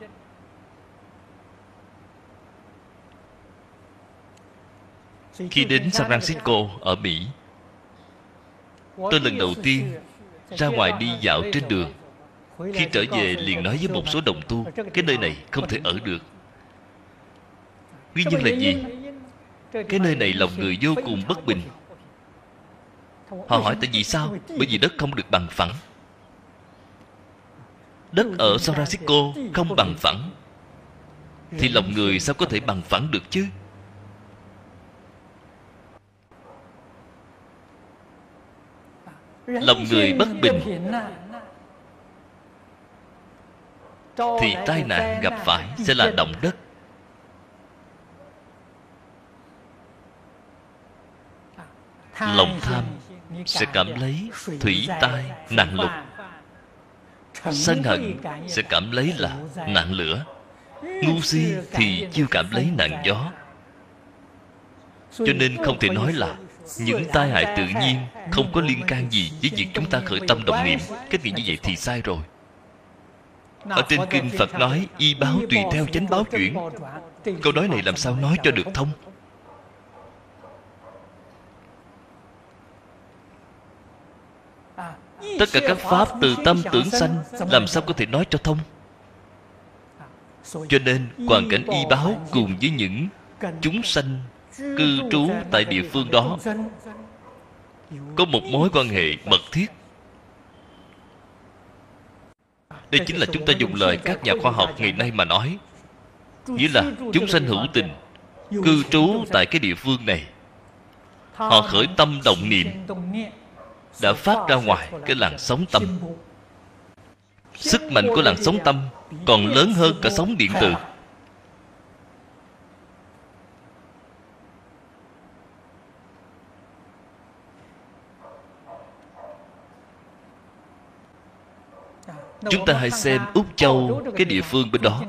Khi đến san francisco ở mỹ tôi lần đầu tiên ra ngoài đi dạo trên đường. Khi trở về liền nói với một số đồng tu, cái nơi này không thể ở được. Nguyên nhân là gì? Cái nơi này lòng người vô cùng bất bình. Họ hỏi, tại vì sao? Bởi vì đất không được bằng phẳng. Đất ở San Francisco không bằng phẳng. Thì lòng người sao có thể bằng phẳng được chứ? Lòng người bất bình. Thì tai nạn gặp phải sẽ là động đất. Lòng tham sẽ cảm lấy thủy tai nạn lục. sân hận sẽ cảm lấy là nạn lửa. Ngu si thì chưa cảm lấy nạn gió. Cho nên không thể nói là những tai hại tự nhiên không có liên can gì với việc chúng ta khởi tâm động niệm. Cách nghĩ như vậy thì sai rồi. Ở trên kinh phật nói y báo tùy theo chánh báo chuyển. câu nói này làm sao nói cho được thông? Tất cả các pháp từ tâm tưởng sanh làm sao có thể nói cho thông? Cho nên hoàn cảnh y báo cùng với những chúng sanh cư trú tại địa phương đó. Có một mối quan hệ mật thiết. Đây chính là chúng ta dùng lời các nhà khoa học ngày nay mà nói. Nghĩa là chúng sanh hữu tình, cư trú tại cái địa phương này. Họ khởi tâm động niệm, đã phát ra ngoài cái làn sóng tâm. Sức mạnh của làn sóng tâm còn lớn hơn cả sóng điện từ Chúng ta hãy xem Úc Châu, Cái địa phương bên đó.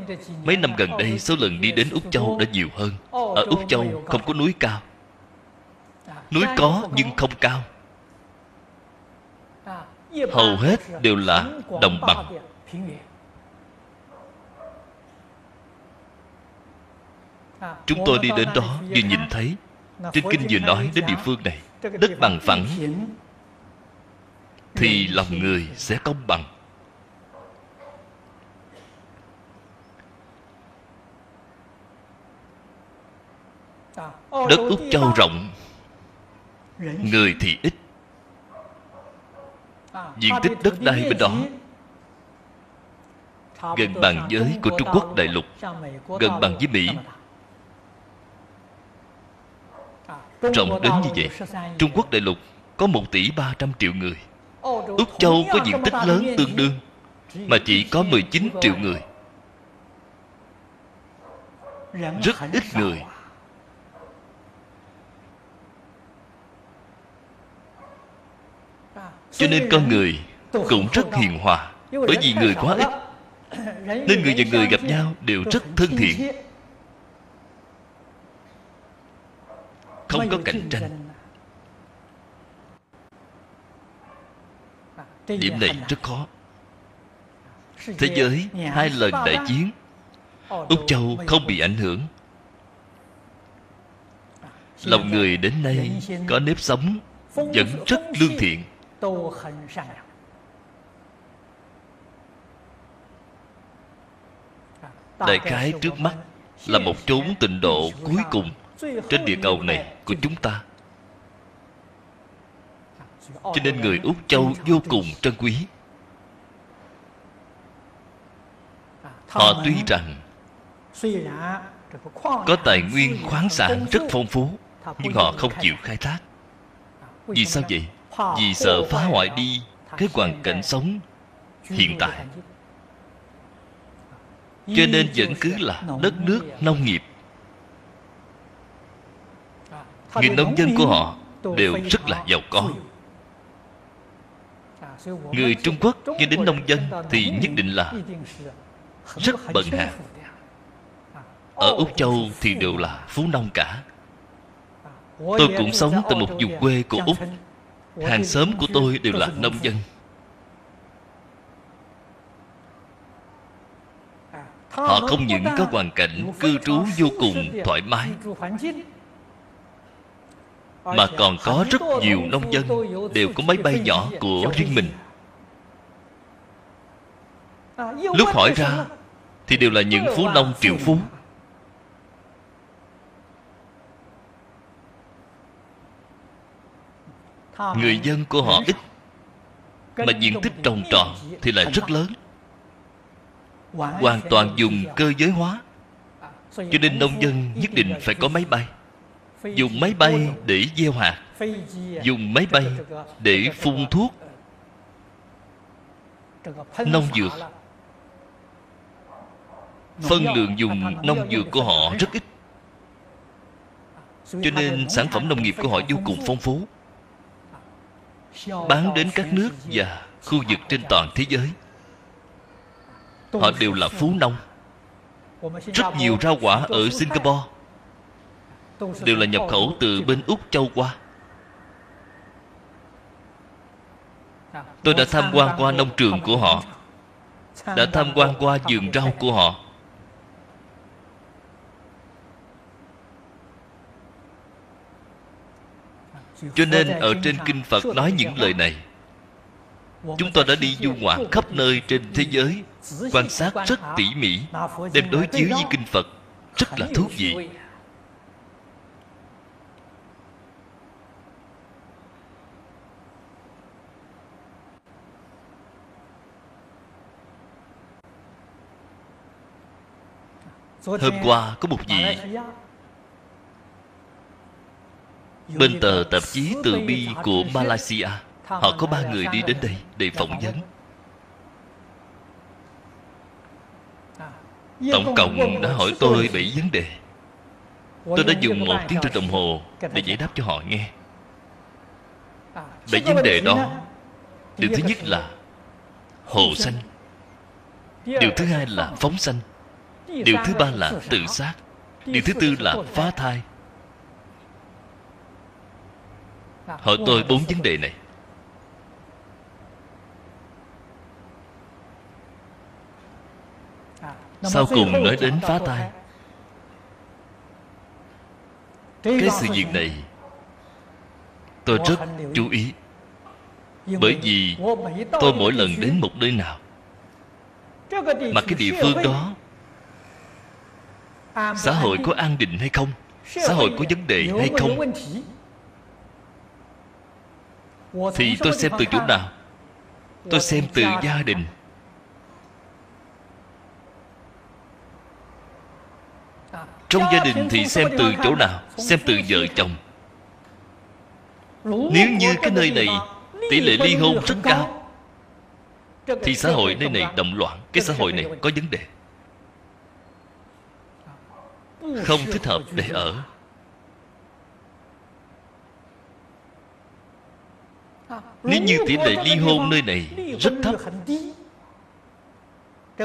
Mấy năm gần đây, số lần đi đến Úc Châu đã nhiều hơn. Ở Úc Châu không có núi cao. Núi có, nhưng không cao. Hầu hết đều là đồng bằng. Chúng tôi đi đến đó, vừa nhìn thấy. Trên kinh vừa nói đến địa phương này, Đất bằng phẳng, Thì lòng người sẽ công bằng. Đất Úc Châu rộng Người thì ít. Diện tích đất đai bên đó. Gần bằng giới của Trung Quốc đại lục Gần bằng với Mỹ. Rộng đến như vậy Trung Quốc đại lục có 1 tỷ 300 triệu người. Úc Châu có diện tích lớn tương đương Mà chỉ có 19 triệu người. Rất ít người cho nên con người cũng rất hiền hòa. Bởi vì người quá ít, nên người và người gặp nhau đều rất thân thiện. Không có cạnh tranh. Điểm này rất khó. Thế giới hai lần đại chiến, úc châu không bị ảnh hưởng. Lòng người đến nay có nếp sống vẫn rất lương thiện đại khái trước mắt là một chốn tịnh độ cuối cùng trên địa cầu này của chúng ta. cho nên người úc châu vô cùng trân quý. Họ tuy rằng có tài nguyên khoáng sản rất phong phú nhưng họ không chịu khai thác. Vì sao vậy vì sợ phá hoại đi cái hoàn cảnh sống hiện tại. cho nên vẫn cứ là đất nước nông nghiệp. Người nông dân của họ đều rất là giàu có. người trung quốc nghe đến nông dân thì nhất định là rất bận hàng ở úc châu thì đều là phú nông cả. Tôi cũng sống tại một vùng quê của úc hàng xóm của tôi đều là nông dân. họ không những có hoàn cảnh cư trú vô cùng thoải mái mà còn có rất nhiều nông dân đều có máy bay nhỏ của riêng mình. Lúc hỏi ra thì đều là những phú nông triệu phú người dân của họ ít mà diện tích trồng trọt thì lại rất lớn. Hoàn toàn dùng cơ giới hóa. Cho nên nông dân nhất định phải có máy bay. Dùng máy bay để gieo hạt. Dùng máy bay để phun thuốc. Nông dược. phân lượng dùng nông dược của họ rất ít. cho nên sản phẩm nông nghiệp của họ vô cùng phong phú bán đến các nước và khu vực trên toàn thế giới. Họ đều là phú nông. Rất nhiều rau quả ở singapore đều là nhập khẩu từ bên úc châu qua. Tôi đã tham quan qua nông trường của họ, đã tham quan qua vườn rau của họ. cho nên ở trên kinh phật nói những lời này. Chúng ta đã đi du ngoạn khắp nơi trên thế giới quan sát rất tỉ mỉ đem đối chiếu với kinh phật rất là thú vị. hôm qua có một vị bên tờ tạp chí từ bi của malaysia, họ có ba người đi đến đây để phỏng vấn. Tổng cộng đã hỏi tôi bảy vấn đề. Tôi đã dùng một tiếng trên đồng hồ để giải đáp cho họ nghe. Bảy vấn đề đó, điều thứ nhất là hồ sanh điều thứ hai là phóng sanh điều thứ ba là tự sát. Điều thứ tư là phá thai. Hỏi tôi bốn vấn đề này. Sau cùng nói đến phá thai cái sự việc này tôi rất chú ý. Bởi vì tôi mỗi lần đến một nơi nào mà cái địa phương đó xã hội có an định hay không? Xã hội có vấn đề hay không thì tôi xem từ chỗ nào? Tôi xem từ gia đình. Trong gia đình thì xem từ chỗ nào? Xem từ vợ chồng. Nếu như cái nơi này tỷ lệ ly hôn rất cao, thì xã hội nơi này động loạn, cái xã hội này có vấn đề. Không thích hợp để ở. Nếu như tỷ lệ ly hôn nơi này rất thấp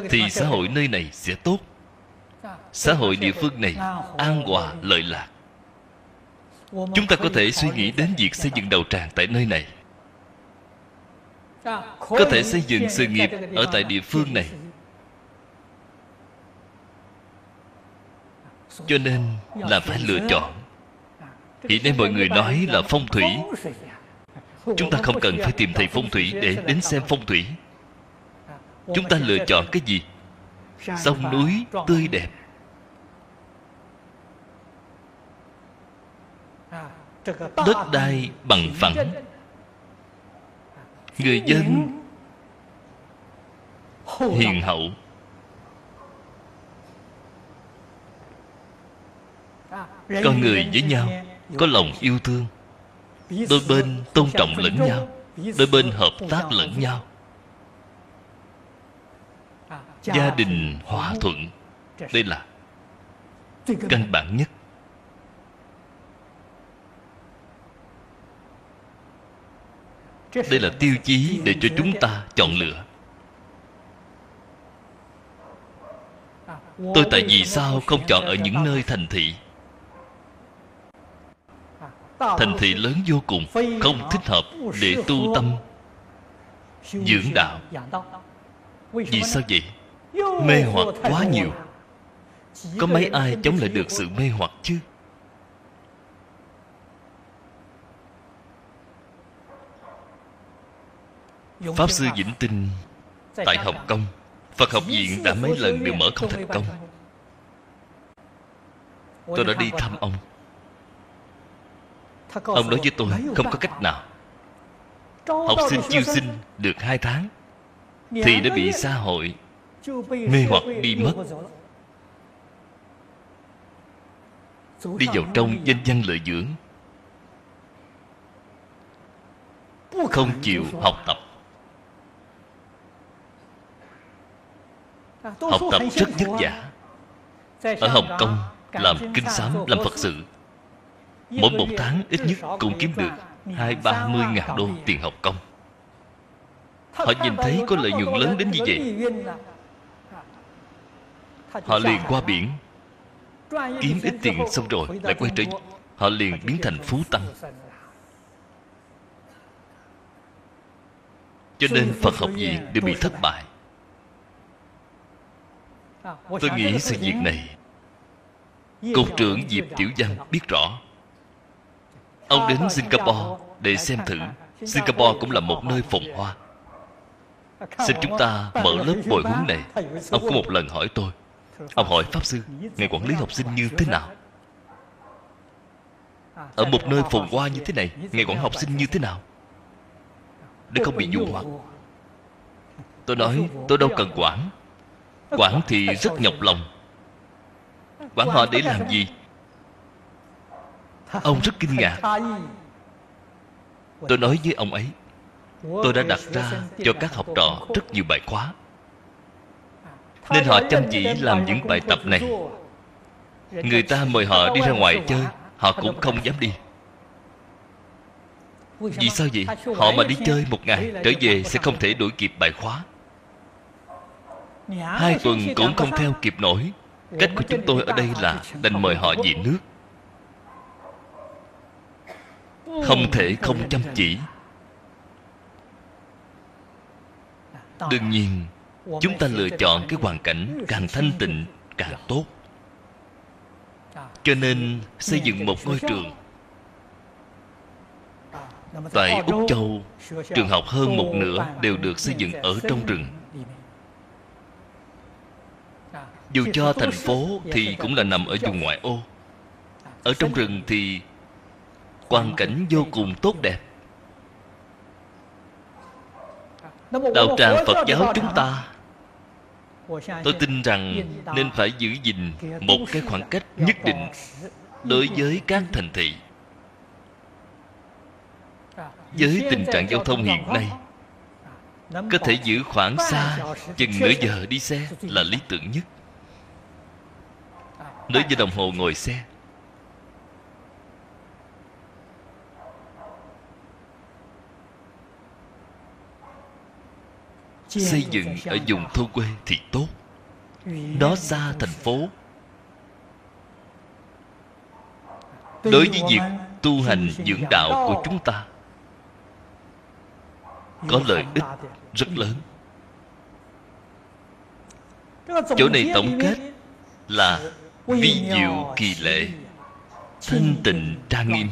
thì xã hội nơi này sẽ tốt. Xã hội địa phương này an hòa lợi lạc. Chúng ta có thể suy nghĩ đến việc xây dựng đầu tràng tại nơi này. Có thể xây dựng sự nghiệp ở tại địa phương này. Cho nên là phải lựa chọn. Hiện nay mọi người nói là phong thủy chúng ta không cần phải tìm thầy phong thủy để đến xem phong thủy. Chúng ta lựa chọn cái gì? Sông núi tươi đẹp. Đất đai bằng phẳng. Người dân hiền hậu. Con người với nhau, có lòng yêu thương đôi bên tôn trọng lẫn nhau, đôi bên hợp tác lẫn nhau. Gia đình hòa thuận, đây là căn bản nhất. Đây là tiêu chí để cho chúng ta chọn lựa. Tôi tại vì sao không chọn ở những nơi thành thị? Thành thị lớn vô cùng, không thích hợp để tu tâm. Dưỡng đạo. Vì sao vậy? Mê hoặc quá nhiều. Có mấy ai chống lại được sự mê hoặc chứ? Pháp sư vĩnh tinh tại hồng kông, phật học viện đã mấy lần đều mở không thành công. Tôi đã đi thăm ông ông nói với tôi không có cách nào. Học sinh chiêu sinh được hai tháng thì đã bị xã hội mê hoặc đi mất. đi vào trong danh văn lợi dưỡng. Không chịu học tập. Học tập rất vất vả. ở hồng kông làm kinh sám làm phật sự mỗi một tháng ít nhất cũng kiếm được hai ba mươi ngàn đô tiền học công. Họ nhìn thấy có lợi nhuận lớn đến như vậy. họ liền qua biển kiếm ít tiền xong rồi lại quay trở họ liền biến thành phú tăng. cho nên phật học viện đều bị thất bại. Tôi nghĩ sự việc này cục trưởng diệp tiểu văn biết rõ ông đến singapore để xem thử. singapore cũng là một nơi phồn hoa. Xin chúng ta mở lớp bồi huấn này. Ông có một lần hỏi tôi. Ông hỏi pháp sư ngài quản lý học sinh như thế nào? Ở một nơi phồn hoa như thế này ngài quản học sinh như thế nào? Để không bị dụ hoặc tôi nói tôi đâu cần quản. Quản thì rất nhọc lòng. Quản họ để làm gì ông rất kinh ngạc. Tôi nói với ông ấy, tôi đã đặt ra cho các học trò rất nhiều bài khóa, nên họ chăm chỉ làm những bài tập này. Người ta mời họ đi ra ngoài chơi, họ cũng không dám đi. Vì sao vậy? Họ mà đi chơi một ngày, trở về sẽ không thể đuổi kịp bài khóa. Hai tuần cũng không theo kịp nổi. Cách của chúng tôi ở đây là đành mời họ về nước không thể không chăm chỉ. Đương nhiên, chúng ta lựa chọn cái hoàn cảnh càng thanh tịnh, càng tốt. Cho nên xây dựng một ngôi trường. Tại úc châu, trường học hơn một nửa đều được xây dựng ở trong rừng. Dù cho thành phố thì cũng là nằm ở vùng ngoại ô. Ở trong rừng thì quan cảnh vô cùng tốt đẹp. Đạo tràng phật giáo chúng ta, tôi tin rằng nên phải giữ gìn một cái khoảng cách nhất định đối với các thành thị. Với tình trạng giao thông hiện nay, có thể giữ khoảng xa chừng nửa giờ đi xe là lý tưởng nhất. Nửa giờ đồng hồ ngồi xe xây dựng ở vùng thôn quê thì tốt. Nó xa thành phố. Đối với việc tu hành dưỡng đạo của chúng ta, có lợi ích rất lớn. Chỗ này tổng kết là vi diệu kỳ lệ, thanh tịnh trang nghiêm.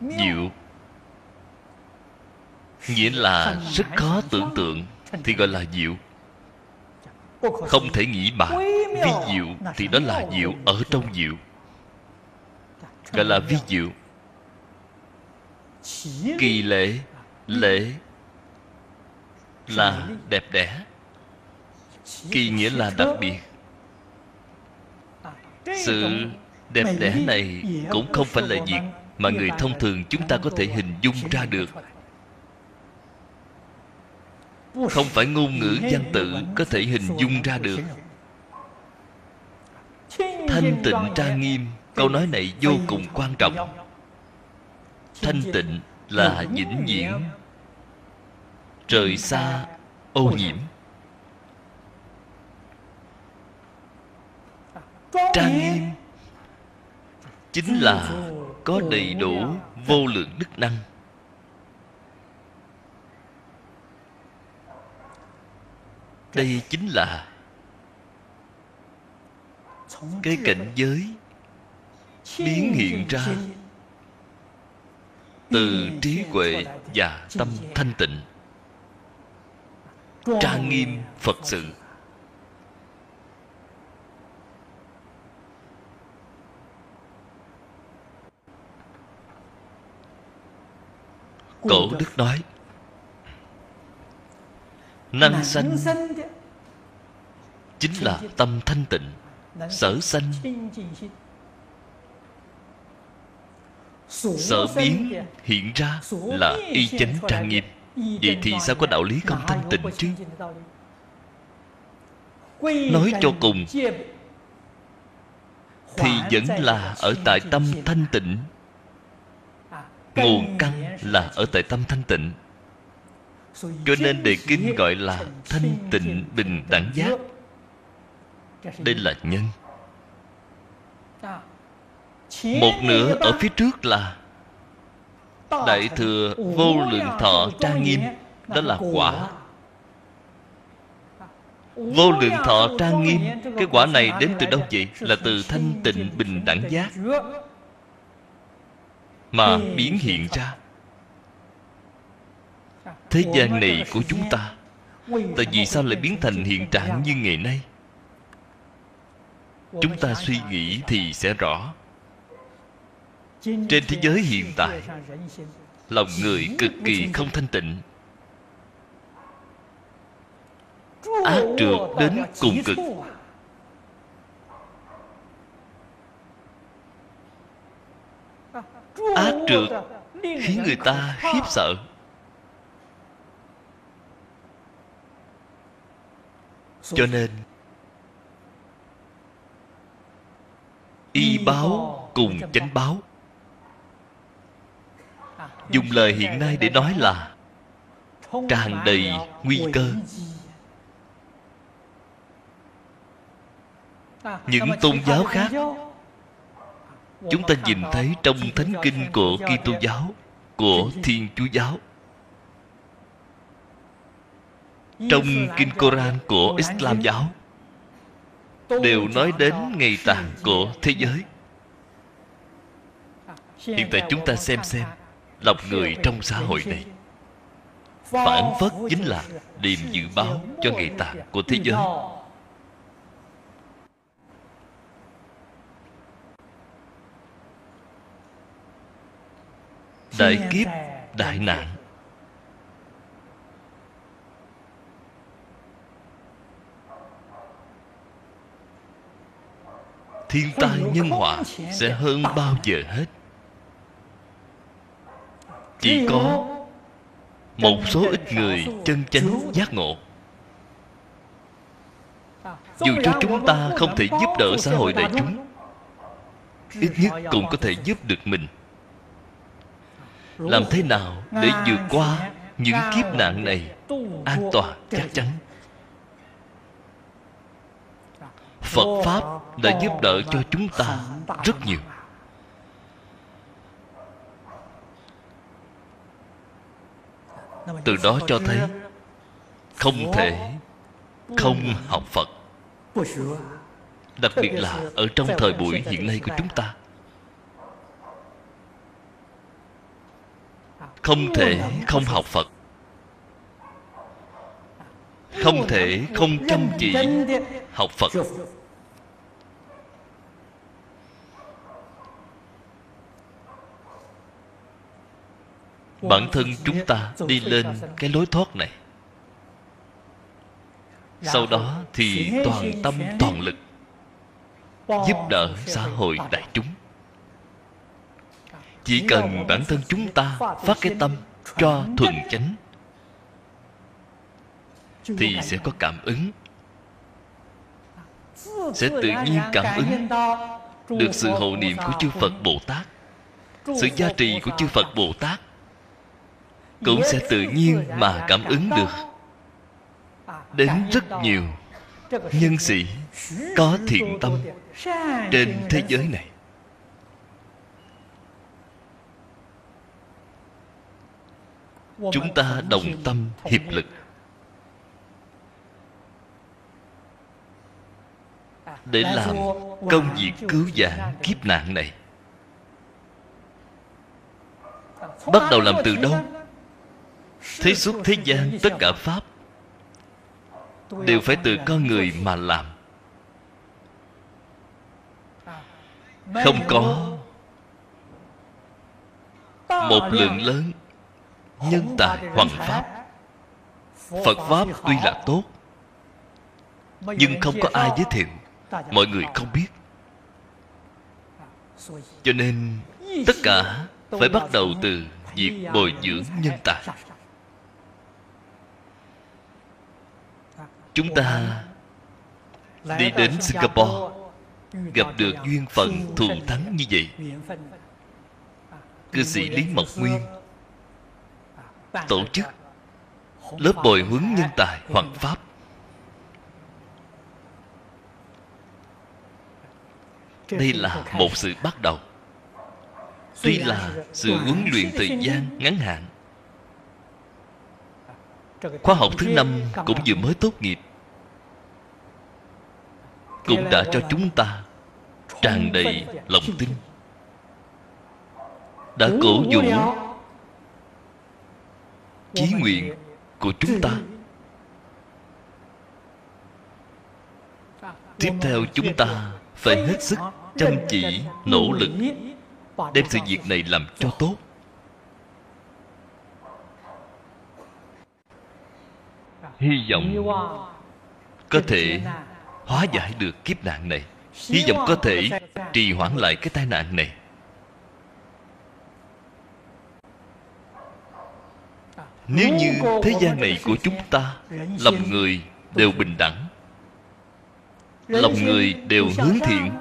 Diệu nghĩa là rất khó tưởng tượng thì gọi là diệu. Không thể nghĩ bàn vi diệu thì đó là diệu ở trong diệu. Gọi là vi diệu. kỳ lệ lệ là đẹp đẽ. Kỳ nghĩa là đặc biệt. Sự đẹp đẽ này cũng không phải là việc mà người thông thường chúng ta có thể hình dung ra được không phải ngôn ngữ văn tự có thể hình dung ra được. Thanh tịnh trang nghiêm câu nói này vô cùng quan trọng. thanh tịnh là vĩnh viễn. trời xa ô nhiễm. Trang nghiêm chính là có đầy đủ vô lượng đức năng đây chính là cái cảnh giới biến hiện ra từ trí huệ và tâm thanh tịnh. Trang nghiêm phật sự. Cổ đức nói năng sanh chính là tâm thanh tịnh sở sanh. sở biến hiện ra là y chánh trang nghiêm. vậy thì sao có đạo lý không thanh tịnh chứ? nói cho cùng thì vẫn là ở tại tâm thanh tịnh. Nguồn căn là ở tại tâm thanh tịnh cho nên đề kinh gọi là thanh tịnh bình đẳng giác. Đây là nhân. Một nửa ở phía trước là đại thừa vô lượng thọ trang nghiêm, đó là quả. Vô lượng thọ trang nghiêm, cái quả này đến từ đâu vậy? Là từ thanh tịnh bình đẳng giác mà biến hiện ra. Thế gian này của chúng ta Tại vì sao lại biến thành hiện trạng như ngày nay? Chúng ta suy nghĩ thì sẽ rõ. Trên thế giới hiện tại Lòng người cực kỳ không thanh tịnh. Ác trượt đến cùng cực. Ác trượt Khiến người ta khiếp sợ. Cho nên y báo cùng chánh báo. Dùng lời hiện nay để nói là tràn đầy nguy cơ. những tôn giáo khác chúng ta nhìn thấy trong thánh kinh của kitô giáo của thiên chúa giáo trong kinh koran của islam giáo, đều nói đến ngày tàn của thế giới. Hiện tại chúng ta xem xem lòng người trong xã hội này phản phất chính là điềm dự báo cho ngày tàn của thế giới. Đại kiếp, đại nạn thiên tai nhân họa sẽ hơn bao giờ hết. Chỉ có một số ít người chân chánh giác ngộ. Dù cho chúng ta không thể giúp đỡ xã hội đại chúng ít nhất cũng có thể giúp được mình. Làm thế nào để vượt qua những kiếp nạn này an toàn chắc chắn phật pháp đã giúp đỡ cho chúng ta rất nhiều. Từ đó cho thấy không thể không học phật, đặc biệt là ở trong thời buổi hiện nay của chúng ta. Không thể không học phật, không thể không chăm chỉ học phật. Bản thân chúng ta đi lên cái lối thoát này. Sau đó thì toàn tâm toàn lực giúp đỡ xã hội đại chúng. Chỉ cần bản thân chúng ta phát cái tâm cho thuần chánh, thì sẽ có cảm ứng. Sẽ tự nhiên cảm ứng được sự hộ niệm của chư phật bồ tát, sự gia trì của chư phật bồ tát cũng sẽ tự nhiên mà cảm ứng được. Đến rất nhiều nhân sĩ có thiện tâm trên thế giới này. Chúng ta đồng tâm hiệp lực để làm công việc cứu giảng kiếp nạn này. Bắt đầu làm từ đâu? Thế suốt thế gian tất cả pháp đều phải từ con người mà làm. Không có một lượng lớn nhân tài hoằng pháp. phật pháp tuy là tốt nhưng không có ai giới thiệu. mọi người không biết. Cho nên tất cả phải bắt đầu từ việc bồi dưỡng nhân tài chúng ta đi đến singapore, gặp được duyên phận thù thắng như vậy. Cư sĩ lý mộc nguyên, tổ chức lớp bồi huấn nhân tài hoàng pháp. Đây là một sự bắt đầu. Tuy là sự huấn luyện thời gian ngắn hạn khóa học thứ năm cũng vừa mới tốt nghiệp. Cũng đã cho chúng ta tràn đầy lòng tin. Đã cổ vũ chí nguyện của chúng ta. Tiếp theo chúng ta phải hết sức chăm chỉ nỗ lực đem sự việc này làm cho tốt hy vọng có thể hóa giải được kiếp nạn này. Hy vọng có thể trì hoãn lại cái tai nạn này. Nếu như thế gian này của chúng ta lòng người đều bình đẳng, lòng người đều hướng thiện,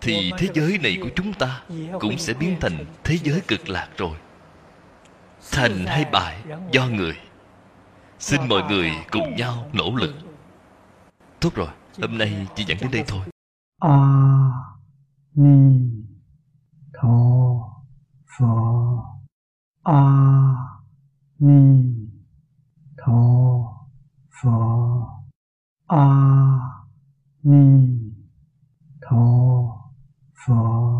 thì thế giới này của chúng ta cũng sẽ biến thành thế giới cực lạc rồi. Thành hay bại do người. Xin mọi ờ. người cùng nhau nỗ lực. Tốt rồi, hôm nay chỉ dẫn đến đây thôi. A Ni Tho Phở A Ni Tho Phở A Ni Tho Phở